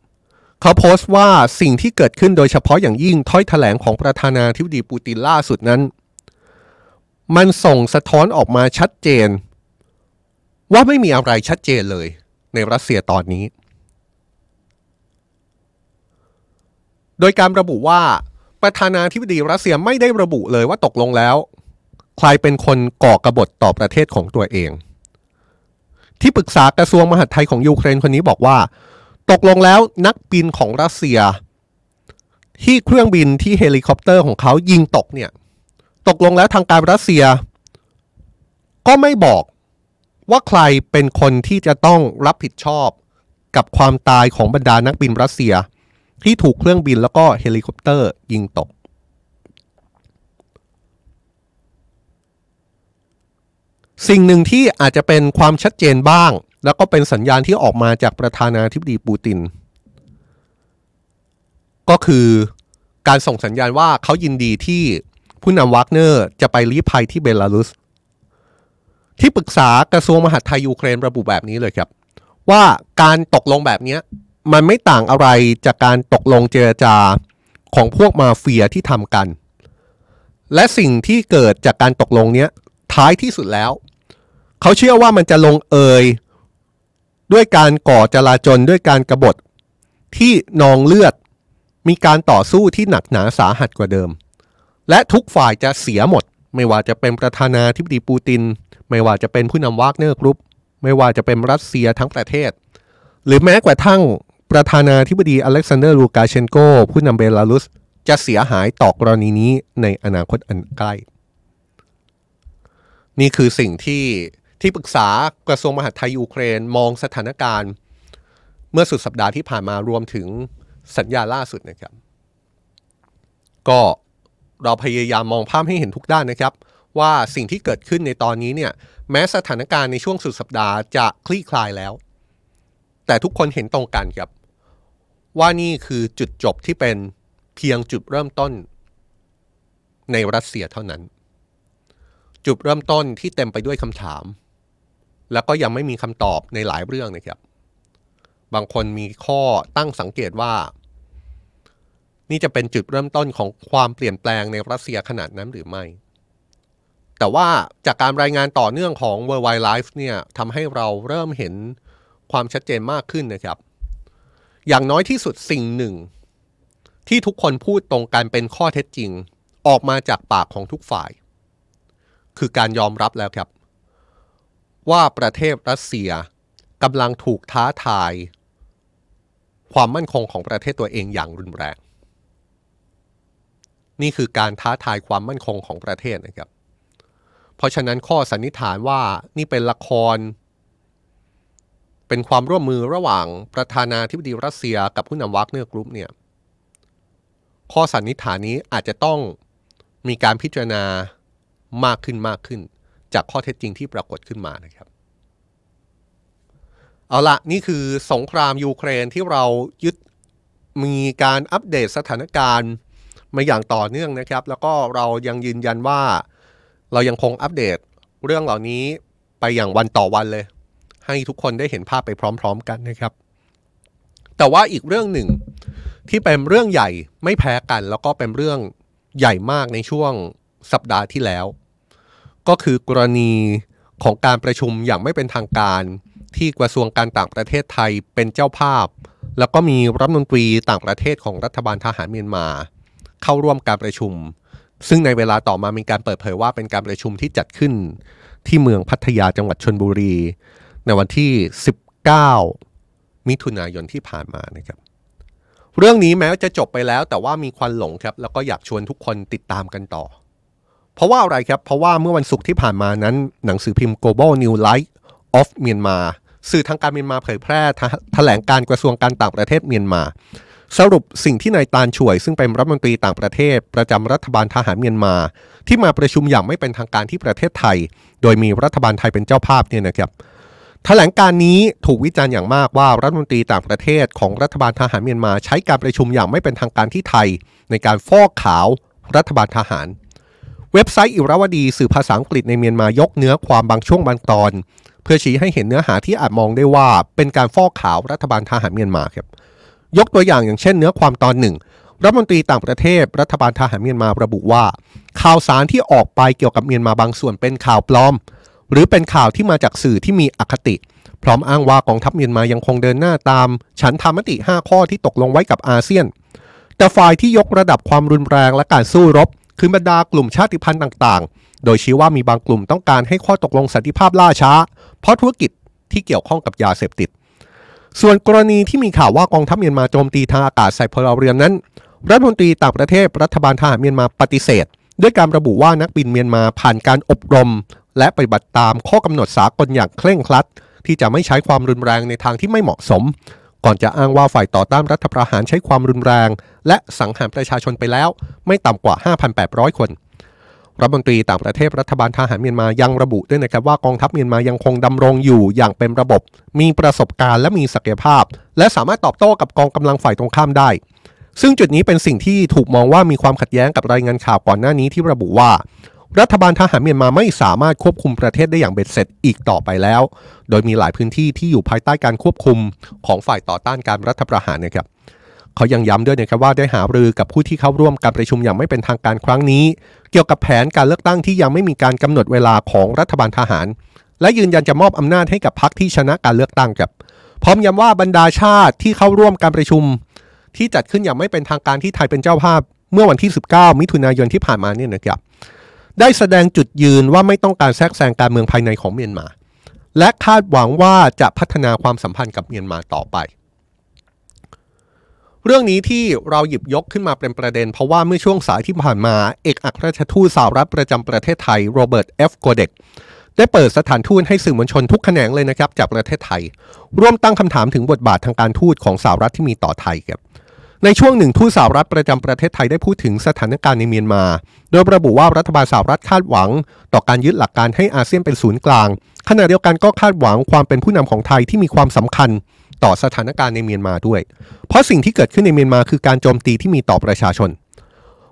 เขาโพสต์ว่าสิ่งที่เกิดขึ้นโดยเฉพาะอย่างยิ่งถ้อยแถลงของประธานาธิบดีปูตินล่าสุดนั้น มันส่งสะท้อนออกมาชัดเจน ว่าไม่มีอะไรชัดเจนเลยในรัสเซียตอนนี้ โดยการระบุว่าประธานาธิบดีรัสเซียไม่ได้ระบุเลยว่าตกลงแล้ว ใครเป็นคนก่อกระบฏต่อประเทศของตัวเอง ที่ปรึกษากระทรวงมหาดไทยของยูเครนคนนี้บอกว่า ตกลงแล้วนักบินของรัสเซีย ที่เครื่องบินที่เฮลิคอปเตอร์ของเขายิงตกเนี่ย ตกลงแล้วทางการรัสเซีย ก็ไม่บอกว่าใครเป็นคนที่จะต้องรับผิดชอบกับความตายของบรรดานักบินรัสเซีย ที่ถูกเครื่องบินแล้วก็เฮลิคอปเตอร์ยิงตก สิ่งหนึ่งที่อาจจะเป็นความชัดเจนบ้าง แล้วก็เป็นสัญญาณที่ออกมาจากประธานาธิบดีปูติน ก็คือการส่งสัญญาณว่าเขายินดีที่ผู้นำวากเนอร์จะไปลี้ภัยที่เบลารุส ที่ปรึกษากระทรวงมหาดไทยยูเครนระบุแบบนี้เลยครับ ว่าการตกลงแบบนี้มันไม่ต่างอะไรจากการตกลงเจรจาของพวกมาเฟียที่ทำกัน และสิ่งที่เกิดจากการตกลงนี้ท้ายที่สุดแล้ว เขาเชื่อว่ามันจะลงเอยด้วยการก่อจลาจลด้วยการกบฏที่นองเลือด มีการต่อสู้ที่หนักหนาสาหัสกว่าเดิม และทุกฝ่ายจะเสียหมด ไม่ว่าจะเป็นประธานาธิบดีปูติน ไม่ว่าจะเป็นผู้นำวากเนอร์กรุ๊ป ไม่ว่าจะเป็นรัสเซียทั้งประเทศ หรือแม้กระทั่งประธานาธิบดีอเล็กซานเดอร์ลูกาเชนโกผู้นำเบลารุส จะเสียหายต่อกรณีนี้ในอนาคตอันใกล้ นี่คือสิ่งที่ ที่ปรึกษากระทรวงมหาดไทยยูเครนมองสถานการณ์ เมื่อสุดสัปดาห์ที่ผ่านมารวมถึงสัญญาล่าสุดนะครับ ก็เราพยายามมองภาพให้เห็นทุกด้านนะครับ ว่าสิ่งที่เกิดขึ้นในตอนนี้เนี่ยแม้สถานการณ์ในช่วงสุดสัปดาห์จะคลี่คลายแล้ว แต่ทุกคนเห็นตรงกันครับ ว่านี่คือจุดจบที่เป็นเพียงจุดเริ่มต้น ในรัสเซียเท่านั้น จุดเริ่มต้นที่เต็มไปด้วยคำถาม แล้วก็ยังไม่มีคำตอบในหลายเรื่องนะครับ บางคนมีข้อตั้งสังเกตว่า นี่จะเป็นจุดเริ่มต้นของความเปลี่ยนแปลงในรัสเซียขนาดนั้นหรือไม่ แต่ว่าจากการรายงานต่อเนื่องของ World Wide Life เนี่ยทำให้เราเริ่มเห็นความชัดเจนมากขึ้นนะครับ อย่างน้อยที่สุดสิ่งหนึ่ง ที่ทุกคนพูดตรงกันเป็นข้อเท็จจริง ออกมาจากปากของทุกฝ่าย คือการยอมรับแล้วครับ ว่าประเทศรัสเซียกำลังถูกท้าทาย ความมั่นคงของประเทศตัวเองอย่างรุนแรง นี่คือการท้าทายความมั่นคงของประเทศนะครับ เพราะฉะนั้นข้อสันนิษฐานว่านี่เป็นละคร เป็นความร่วมมือระหว่างประธานาธิบดีรัสเซียกับผู้นำวากเนอร์กรุ๊ปเนี่ยข้อสันนิษฐานนี้อาจจะต้องมีการพิจารณามากขึ้นมากขึ้น จากข้อเท็จจริงที่ปรากฏขึ้นมานะครับ เอาละนี่คือสงครามยูเครนที่เรายังมีการอัปเดตสถานการณ์มาอย่างต่อเนื่องนะครับ แล้วก็เรายังยืนยันว่าเรายังคงอัปเดตเรื่องเหล่านี้ไปอย่างวันต่อวันเลย ให้ทุกคนได้เห็นภาพไปพร้อม ๆ กันนะครับ แต่ว่าอีกเรื่องหนึ่งที่เป็นเรื่องใหญ่ไม่แพ้กัน แล้วก็เป็นเรื่องใหญ่มากในช่วงสัปดาห์ที่แล้ว ก็คือกรณีของการประชุมอย่างไม่เป็นทางการที่กระทรวงการต่างประเทศไทยเป็นเจ้าภาพ แล้วก็มีรัฐมนตรีต่างประเทศของรัฐบาลทหารเมียนมา เข้าร่วมการประชุม ซึ่งในเวลาต่อมามีการเปิดเผยว่าเป็นการประชุมที่จัดขึ้นที่เมืองพัทยาจังหวัดชนบุรี ในวันที่ 19 มิถุนายนที่ผ่านมานะครับ เรื่องนี้แม้จะจบไปแล้วแต่ว่ามีควันหลงครับ แล้วก็อยากชวนทุกคนติดตามกันต่อ เพราะว่าอะไรครับ เพราะว่าเมื่อวันศุกร์ที่ผ่านมานั้น หนังสือพิมพ์ Global New Light of Myanmar สื่อทางการเมียนมาเผยแพร่แถลงการกระทรวงการต่างประเทศเมียนมา สรุปสิ่งที่นายตาลช่วย ซึ่งเป็นรัฐมนตรีต่างประเทศ ประจำรัฐบาลทหารเมียนมา ที่มาประชุมอย่างไม่เป็นทางการที่ประเทศไทย โดยมีรัฐบาลไทยเป็นเจ้าภาพเนี่ยนะครับแถลงการนี้ถูกวิจารณ์อย่างมากว่ารัฐมนตรีต่างประเทศของรัฐบาลทหารเมียนมา ใช้การประชุมอย่างไม่เป็นทางการที่ไทย ในการฟอกขาวรัฐบาลทหาร ไซต์อิราวดีสื่อภาษาอังกฤษในเมียนมายกเนื้อความบางช่วงบางตอน เพื่อชี้ให้เห็นเนื้อหาที่อาจมองได้ว่าเป็นการฟอกขาวรัฐบาลทหารเมียนมาครับยกตัวอย่างอย่างเช่นเนื้อความตอนหนึ่งรัฐมนตรีต่างประเทศรัฐบาลทหารเมียนมาระบุว่า ข่าวสารที่ออกไปเกี่ยวกับเมียนมาบางส่วนเป็นข่าวปลอม หรือเป็นข่าวที่มาจากสื่อที่มีอคติ พร้อมอ้างว่ากองทัพเมียนมายังคงเดินหน้าตาม ฉันทามติ 5 ข้อที่ตกลงไว้กับอาเซียน แต่ฝ่ายที่ยกระดับความรุนแรงและการสู้รบ คือบรรดากลุ่มชาติพันธุ์ต่างๆ โดยชี้ว่ามีบางกลุ่มต้องการให้ข้อตกลงสันติภาพล่าช้า เพราะธุรกิจที่เกี่ยวข้องกับยาเสพติด ส่วนกรณีที่มีข่าวว่ากองทัพเมียนมาโจมตีทางอากาศใส่พลเรือนนั้น รัฐมนตรีต่างประเทศรัฐบาลทหารเมียนมาปฏิเสธ ด้วยการระบุว่านักบินเมียนมาผ่านการอบรม และปฏิบัติตามข้อกำหนดสากลอย่างเคร่งครัด ที่จะไม่ใช้ความรุนแรงในทางที่ไม่เหมาะสม ก่อนจะอ้างว่าฝ่ายต่อต้านรัฐประหารใช้ความรุนแรง และสังหารประชาชนไปแล้ว ไม่ต่ำกว่า 5,800 คนรัฐมนตรีต่างประเทศรัฐบาลทหารเมียนมายังระบุด้วยนะครับว่ากองทัพเมียนมายังคงดำรงอยู่อย่างเป็นระบบ มีประสบการณ์และมีศักยภาพ และสามารถตอบโต้กับกองกำลังฝ่ายตรงข้ามได้ ซึ่งจุดนี้เป็นสิ่งที่ถูกมองว่ามีความขัดแย้งกับรายงานข่าวก่อนหน้านี้ที่ระบุว่า รัฐบาลทหารเมียนมาไม่สามารถควบคุมประเทศได้อย่างเบ็ดเสร็จอีกต่อไปแล้ว โดยมีหลายพื้นที่ที่อยู่ภายใต้การควบคุมของฝ่ายต่อต้านการรัฐประหารนะครับ เขายังย้ำด้วยนะครับว่าได้หารือกับผู้ที่เข้าร่วมการประชุมอย่างไม่เป็นทางการครั้งนี้ เกี่ยวกับแผนการเลือกตั้งที่ยังไม่มีการกำหนดเวลาของรัฐบาลทหาร และยืนยันจะมอบอำนาจให้กับพรรคที่ชนะการเลือกตั้งครับพร้อมย้ำว่าบรรดาชาติที่เข้าร่วมการประชุม ที่จัดขึ้นอย่างไม่เป็นทางการที่ไทยเป็นเจ้าภาพ เมื่อวันที่ 19 มิถุนายนที่ผ่านมาเนี่ยนะครับได้แสดงจุดยืนว่าไม่ต้องการแทรกแซงการเมืองภายในของเมียนมา และคาดหวังว่าจะพัฒนาความสัมพันธ์กับเมียนมาต่อไป เรื่องนี้ที่เราหยิบยกขึ้นมาเป็นประเด็น เพราะว่าเมื่อช่วงสายที่ผ่านมา เอกอัครราชทูตสหรัฐประจำประเทศไทยโรเบิร์ตเอฟโกเดกได้เปิดสถานทูตให้สื่อมวลชนทุกแขนงเลยนะครับจากประเทศไทย ร่วมตั้งคำถามถึงบทบาททางการทูตของสหรัฐที่มีต่อไทยครับในช่วงหนึ่งทูตสหรัฐประจำประเทศไทยได้พูดถึงสถานการณ์ในเมียนมา โดยระบุว่ารัฐบาลสหรัฐคาดหวัง ต่อการยึดหลักการให้อาเซียนเป็นศูนย์กลางขณะเดียวกันก็คาดหวังความเป็นผู้นำของไทยที่มีความสำคัญ ต่อสถานการณ์ในเมียนมาด้วย เพราะสิ่งที่เกิดขึ้นในเมียนมาคือการโจมตีที่มีต่อประชาชน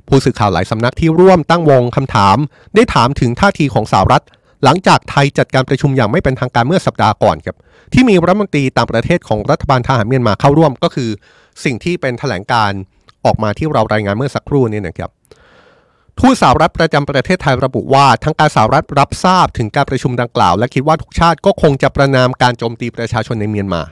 ผู้สื่อข่าวหลายสำนักที่ร่วมตั้งวงคำถาม ได้ถามถึงท่าทีของสหรัฐ หลังจากไทยจัดการประชุมอย่างไม่เป็นทางการเมื่อสัปดาห์ก่อนครับที่มีรัฐมนตรีต่างประเทศของรัฐบาลทหารเมียนมาเข้าร่วมก็คือ สิ่งที่เป็นแถลงการออกมาที่เรารายงานเมื่อสักครู่นี้นะครับทูตสหรัฐประจำประเทศไทยระบุว่าทางการสหรัฐรับทราบถึงการประชุมดังกล่าว และคิดว่าทุกชาติก็คงจะประนามการโจมตีประชาชนในเมียนมา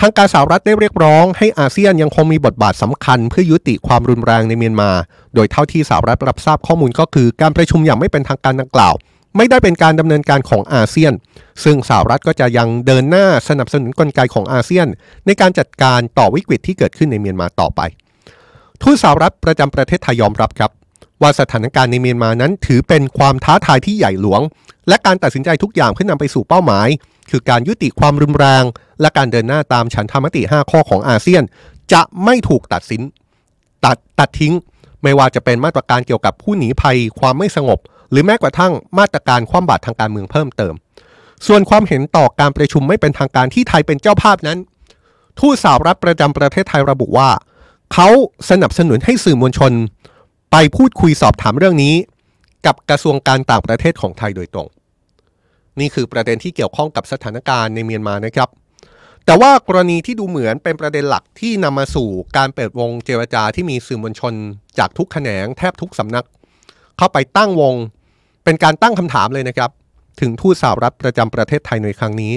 ทางการสหรัฐได้เรียกร้องให้อาเซียนยังคงมีบทบาทสำคัญเพื่อยุติความรุนแรงในเมียนมา โดยเท่าที่สหรัฐรับทราบข้อมูลก็คือการประชุมอย่างไม่เป็นทางการดังกล่าว ไม่ได้เป็นการดำเนินการของอาเซียน ซึ่งสหรัฐก็จะยังเดินหน้าสนับสนุนกลไกของอาเซียน ในการจัดการต่อวิกฤตที่เกิดขึ้นในเมียนมาต่อไป ทูตสหรัฐประจำประเทศไทยยอมรับครับ ว่าสถานการณ์ในเมียนมานั้น ถือเป็นความท้าทายที่ใหญ่หลวง และการตัดสินใจทุกอย่างเพื่อนำไปสู่เป้าหมาย คือการยุติความรุนแรง และการเดินหน้าตามฉันทามติ 5 ข้อของอาเซียน จะไม่ถูกตัดสินตัดตัดทิ้ง ไม่ว่าจะเป็นมาตรการเกี่ยวกับผู้หนีภัย ความไม่สงบ หรือแม้กระทั่งมาตรการคว่ำบาตรทางการเมืองเพิ่มเติม ส่วนความเห็นต่อการประชุมไม่เป็นทางการที่ไทยเป็นเจ้าภาพนั้นทูตสาวรัฐประจำประเทศไทยระบุว่า เขาสนับสนุนให้สื่อมวลชน ไปพูดคุยสอบถามเรื่องนี้ กับกระทรวงการต่างประเทศของไทยโดยตรง นี่คือประเด็นที่เกี่ยวข้องกับสถานการณ์ในเมียนมานะครับ แต่ว่ากรณีที่ดูเหมือนเป็นประเด็นหลักที่นำมาสู่การเปิดวงเจรจาที่มีสื่อมวลชน จากทุกแขนงแทบทุกสำนัก เข้าไปตั้งวง เป็นการตั้งคำถามเลยนะครับ ถึงทูตสาวรัฐประจำประเทศไทยในครั้งนี้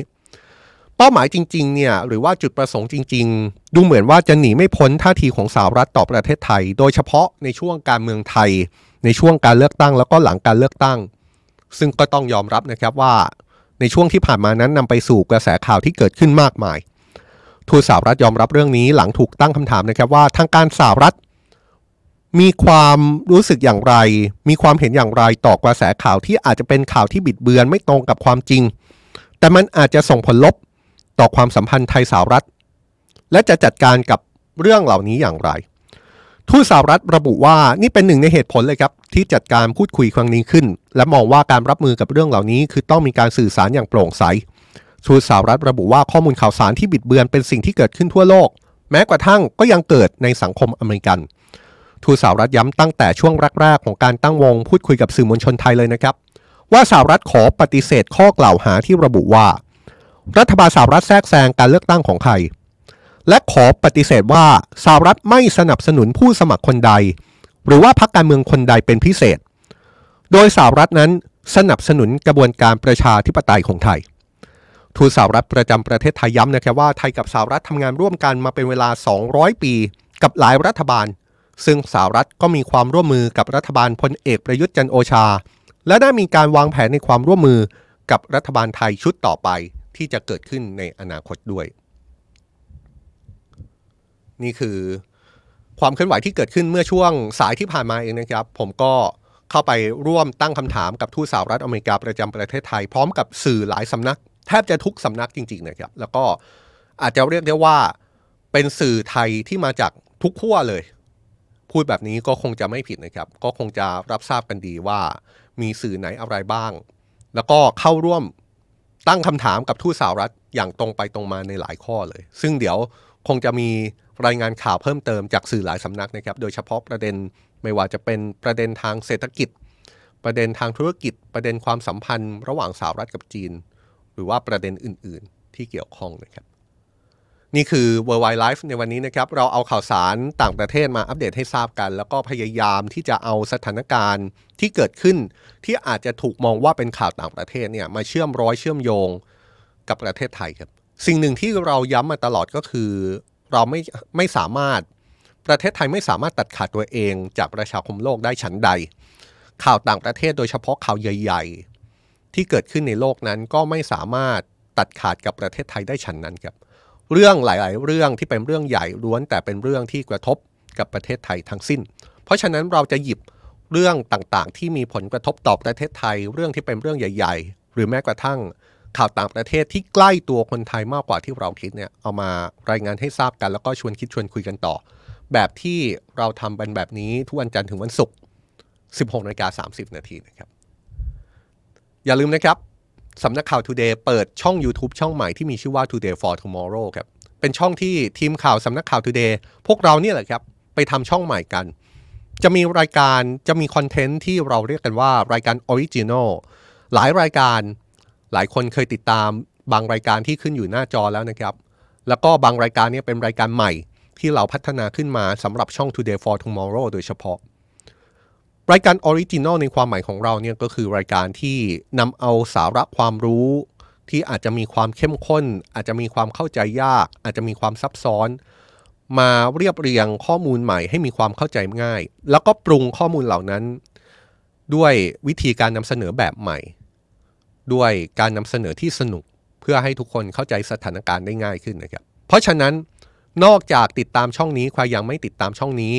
เป้าหมายจริงๆเนี่ยหรือว่าจุดประสงค์จริง ๆ ดูเหมือนว่าจะหนีไม่พ้นท่าทีของสาวรัฐต่อประเทศไทย โดยเฉพาะในช่วงการเมืองไทย ในช่วงการเลือกตั้ง แล้วก็หลังการเลือกตั้ง ซึ่งก็ต้องยอมรับนะครับว่า ในช่วงที่ผ่านมานั้นนำไปสู่กระแสข่าวที่เกิดขึ้นมากมาย ทูตสาวรัฐยอมรับเรื่องนี้หลังถูกตั้งคำถามนะครับว่าทางการสาวรัฐ มีความรู้สึกอย่างไร มีความเห็นอย่างไรต่อกระแสข่าวที่อาจจะเป็นข่าวที่บิดเบือนไม่ตรงกับความจริง แต่มันอาจจะส่งผลลบ ต่อความสัมพันธ์ไทยสาวรัฐ และจะจัดการกับเรื่องเหล่านี้อย่างไร ทูตสาวรัฐระบุว่านี่เป็นหนึ่งในเหตุผลเลยครับ ที่จัดการพูดคุยครั้งนี้ขึ้น และมองว่าการรับมือกับเรื่องเหล่านี้ คือต้องมีการสื่อสารอย่างโปร่งใสทูตสาวรัฐระบุว่าข้อมูลข่าวสารที่บิดเบือนเป็นสิ่งที่เกิดขึ้นทั่วโลก แม้กระทั่งก็ยังเกิดในสังคมอเมริกันทูตสาวรัฐย้ำตั้งแต่ช่วงแรกๆของการตั้งวงพูดคุยกับสื่อมวลชนไทยเลยนะครับ ว่าสหรัฐขอปฏิเสธข้อกล่าวหาที่ระบุว่า รัฐบาลสหรัฐแทรกแซงการเลือกตั้งของไทยและขอปฏิเสธว่าสหรัฐไม่สนับสนุนผู้สมัครคนใด หรือว่าพรรคการเมืองคนใดเป็นพิเศษ โดยสหรัฐนั้นสนับสนุนกระบวนการประชาธิปไตยของไทย ทูตสหรัฐประจำประเทศไทยย้ำนะครับว่าไทยกับสหรัฐทำงานร่วมกันมาเป็นเวลา 200 ปี กับหลายรัฐบาล ซึ่งสหรัฐก็มีความร่วมมือกับรัฐบาลพลเอกประยุทธ์จันโอชา และได้มีการวางแผนในความร่วมมือกับรัฐบาลไทยชุดต่อไป ที่จะเกิดขึ้นในอนาคตด้วย นี่คือความเคลื่อนไหวที่เกิดขึ้นเมื่อช่วงสายที่ผ่านมาเองนะครับ ผมก็เข้าไปร่วมตั้งคำถามกับทูตสหรัฐอเมริกาประจำประเทศไทย พร้อมกับสื่อหลายสำนัก แทบจะทุกสำนักจริง ๆ นะครับ แล้วก็อาจจะเรียกได้ว่าเป็นสื่อไทยที่มาจากทุกขั้วเลย พูดแบบนี้ก็คงจะไม่ผิดนะครับ ก็คงจะรับทราบกันดีว่ามีสื่อไหนอะไรบ้าง แล้วก็เข้าร่วม ตั้งคำถามกับทูตสหรัฐอย่างตรงไปตรงมาในหลายข้อเลย ซึ่งเดี๋ยวคงจะมีรายงานข่าวเพิ่มเติมจากสื่อหลายสำนักนะครับ โดยเฉพาะประเด็นไม่ว่าจะเป็นประเด็นทางเศรษฐกิจ ประเด็นทางธุรกิจ ประเด็นความสัมพันธ์ ระหว่างสหรัฐกับจีน หรือว่าประเด็นอื่น ๆ ที่เกี่ยวข้องนะครับ นี่คือ Worldwide Life ในวันนี้นะครับ เราเอาข่าวสารต่างประเทศมาอัปเดตให้ทราบกัน แล้วก็พยายามที่จะเอาสถานการณ์ที่เกิดขึ้น ที่อาจจะถูกมองว่าเป็นข่าวต่างประเทศเนี่ยมาเชื่อมร้อยเชื่อมโยงกับประเทศไทยครับ สิ่งหนึ่งที่เราย้ำมาตลอดก็คือ เราไม่ไม่สามารถประเทศไทยไม่สามารถตัดขาดตัวเองจากประชาคมโลกได้ฉันใด ข่าวต่างประเทศโดยเฉพาะข่าวใหญ่ ๆ ที่เกิดขึ้นในโลกนั้นก็ไม่สามารถตัดขาดกับประเทศไทยได้ฉันนั้นครับ เรื่องหลาย ๆ เรื่องที่เป็นเรื่องใหญ่ล้วนแต่เป็นเรื่องที่กระทบกับประเทศไทยทั้งสิ้น เพราะฉะนั้นเราจะหยิบเรื่องต่างๆ ที่มีผลกระทบต่อประเทศไทย เรื่องที่เป็นเรื่องใหญ่ ๆ หรือแม้กระทั่งข่าวต่างประเทศที่ใกล้ตัวคนไทยมากกว่าที่เราคิดเนี่ยเอามารายงานให้ทราบกัน แล้วก็ชวนคิดชวนคุยกันต่อ แบบที่เราทำเป็นแบบนี้ทุกวันจันทร์ถึงวันศุกร์16นาฬิกา30 นาทีนะครับ อย่าลืมนะครับ สำนักข่าว Today เปิดช่อง YouTube ช่องใหม่ที่มีชื่อว่า Today for Tomorrow ครับ เป็นช่องที่ทีมข่าวสำนักข่าว Today พวกเราเนี่ยแหละครับ ไปทำช่องใหม่กัน จะมีรายการจะมี content ที่เราเรียกกันว่ารายการ original หลายรายการหลายคนเคยติดตามบางรายการที่ขึ้นอยู่หน้าจอแล้วนะครับ แล้วก็บางรายการเนี้ยเป็นรายการใหม่ที่เราพัฒนาขึ้นมาสำหรับช่อง Today for Tomorrow โดยเฉพาะ รายการ original ในความหมายของเราเนี่ยก็คือรายการที่นำเอาสาระความรู้ ที่อาจจะมีความเข้มข้น อาจจะมีความเข้าใจยาก อาจจะมีความซับซ้อน มาเรียบเรียงข้อมูลใหม่ให้มีความเข้าใจง่าย แล้วก็ปรุงข้อมูลเหล่านั้น ด้วยวิธีการนำเสนอแบบใหม่ ด้วยการนำเสนอที่สนุกเพื่อให้ทุกคนเข้าใจสถานการณ์ได้ง่ายขึ้นนะครับเพราะฉะนั้นนอกจากติดตามช่องนี้ใครยังไม่ติดตามช่องนี้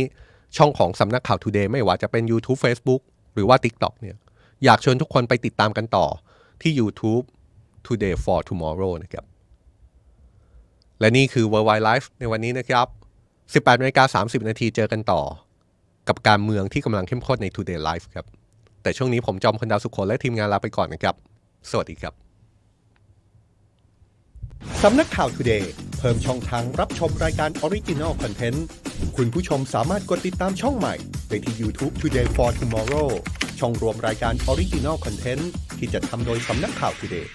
ช่องของสำนักข่าว Today ไม่ว่าจะเป็น YouTube Facebook หรือว่า TikTok เนี่ยอยากชิญทุกคนไปติดตามกันต่อที่ YouTube Today for Tomorrow นะครับ และนี่คือ Worldwide Life ในวันนี้นะครับ 18นาฬิกา30 นาทีเจอกันต่อ กับการเมืองที่กำลังเข้มข้นใน Today Live ครับ แต่ช่วงนี้ผมจอมพลดาวสุขคนและทีมงานลาไปก่อนนะครับ สวัสดีครับสำนักข่าว Today เพิ่มช่องทางรับชมรายการ Original Content คุณผู้ชมสามารถกดติดตามช่องใหม่ได้ที่ YouTube Today for Tomorrow ช่องรวมรายการ Original Content ที่จะทำโดยสำนักข่าว Today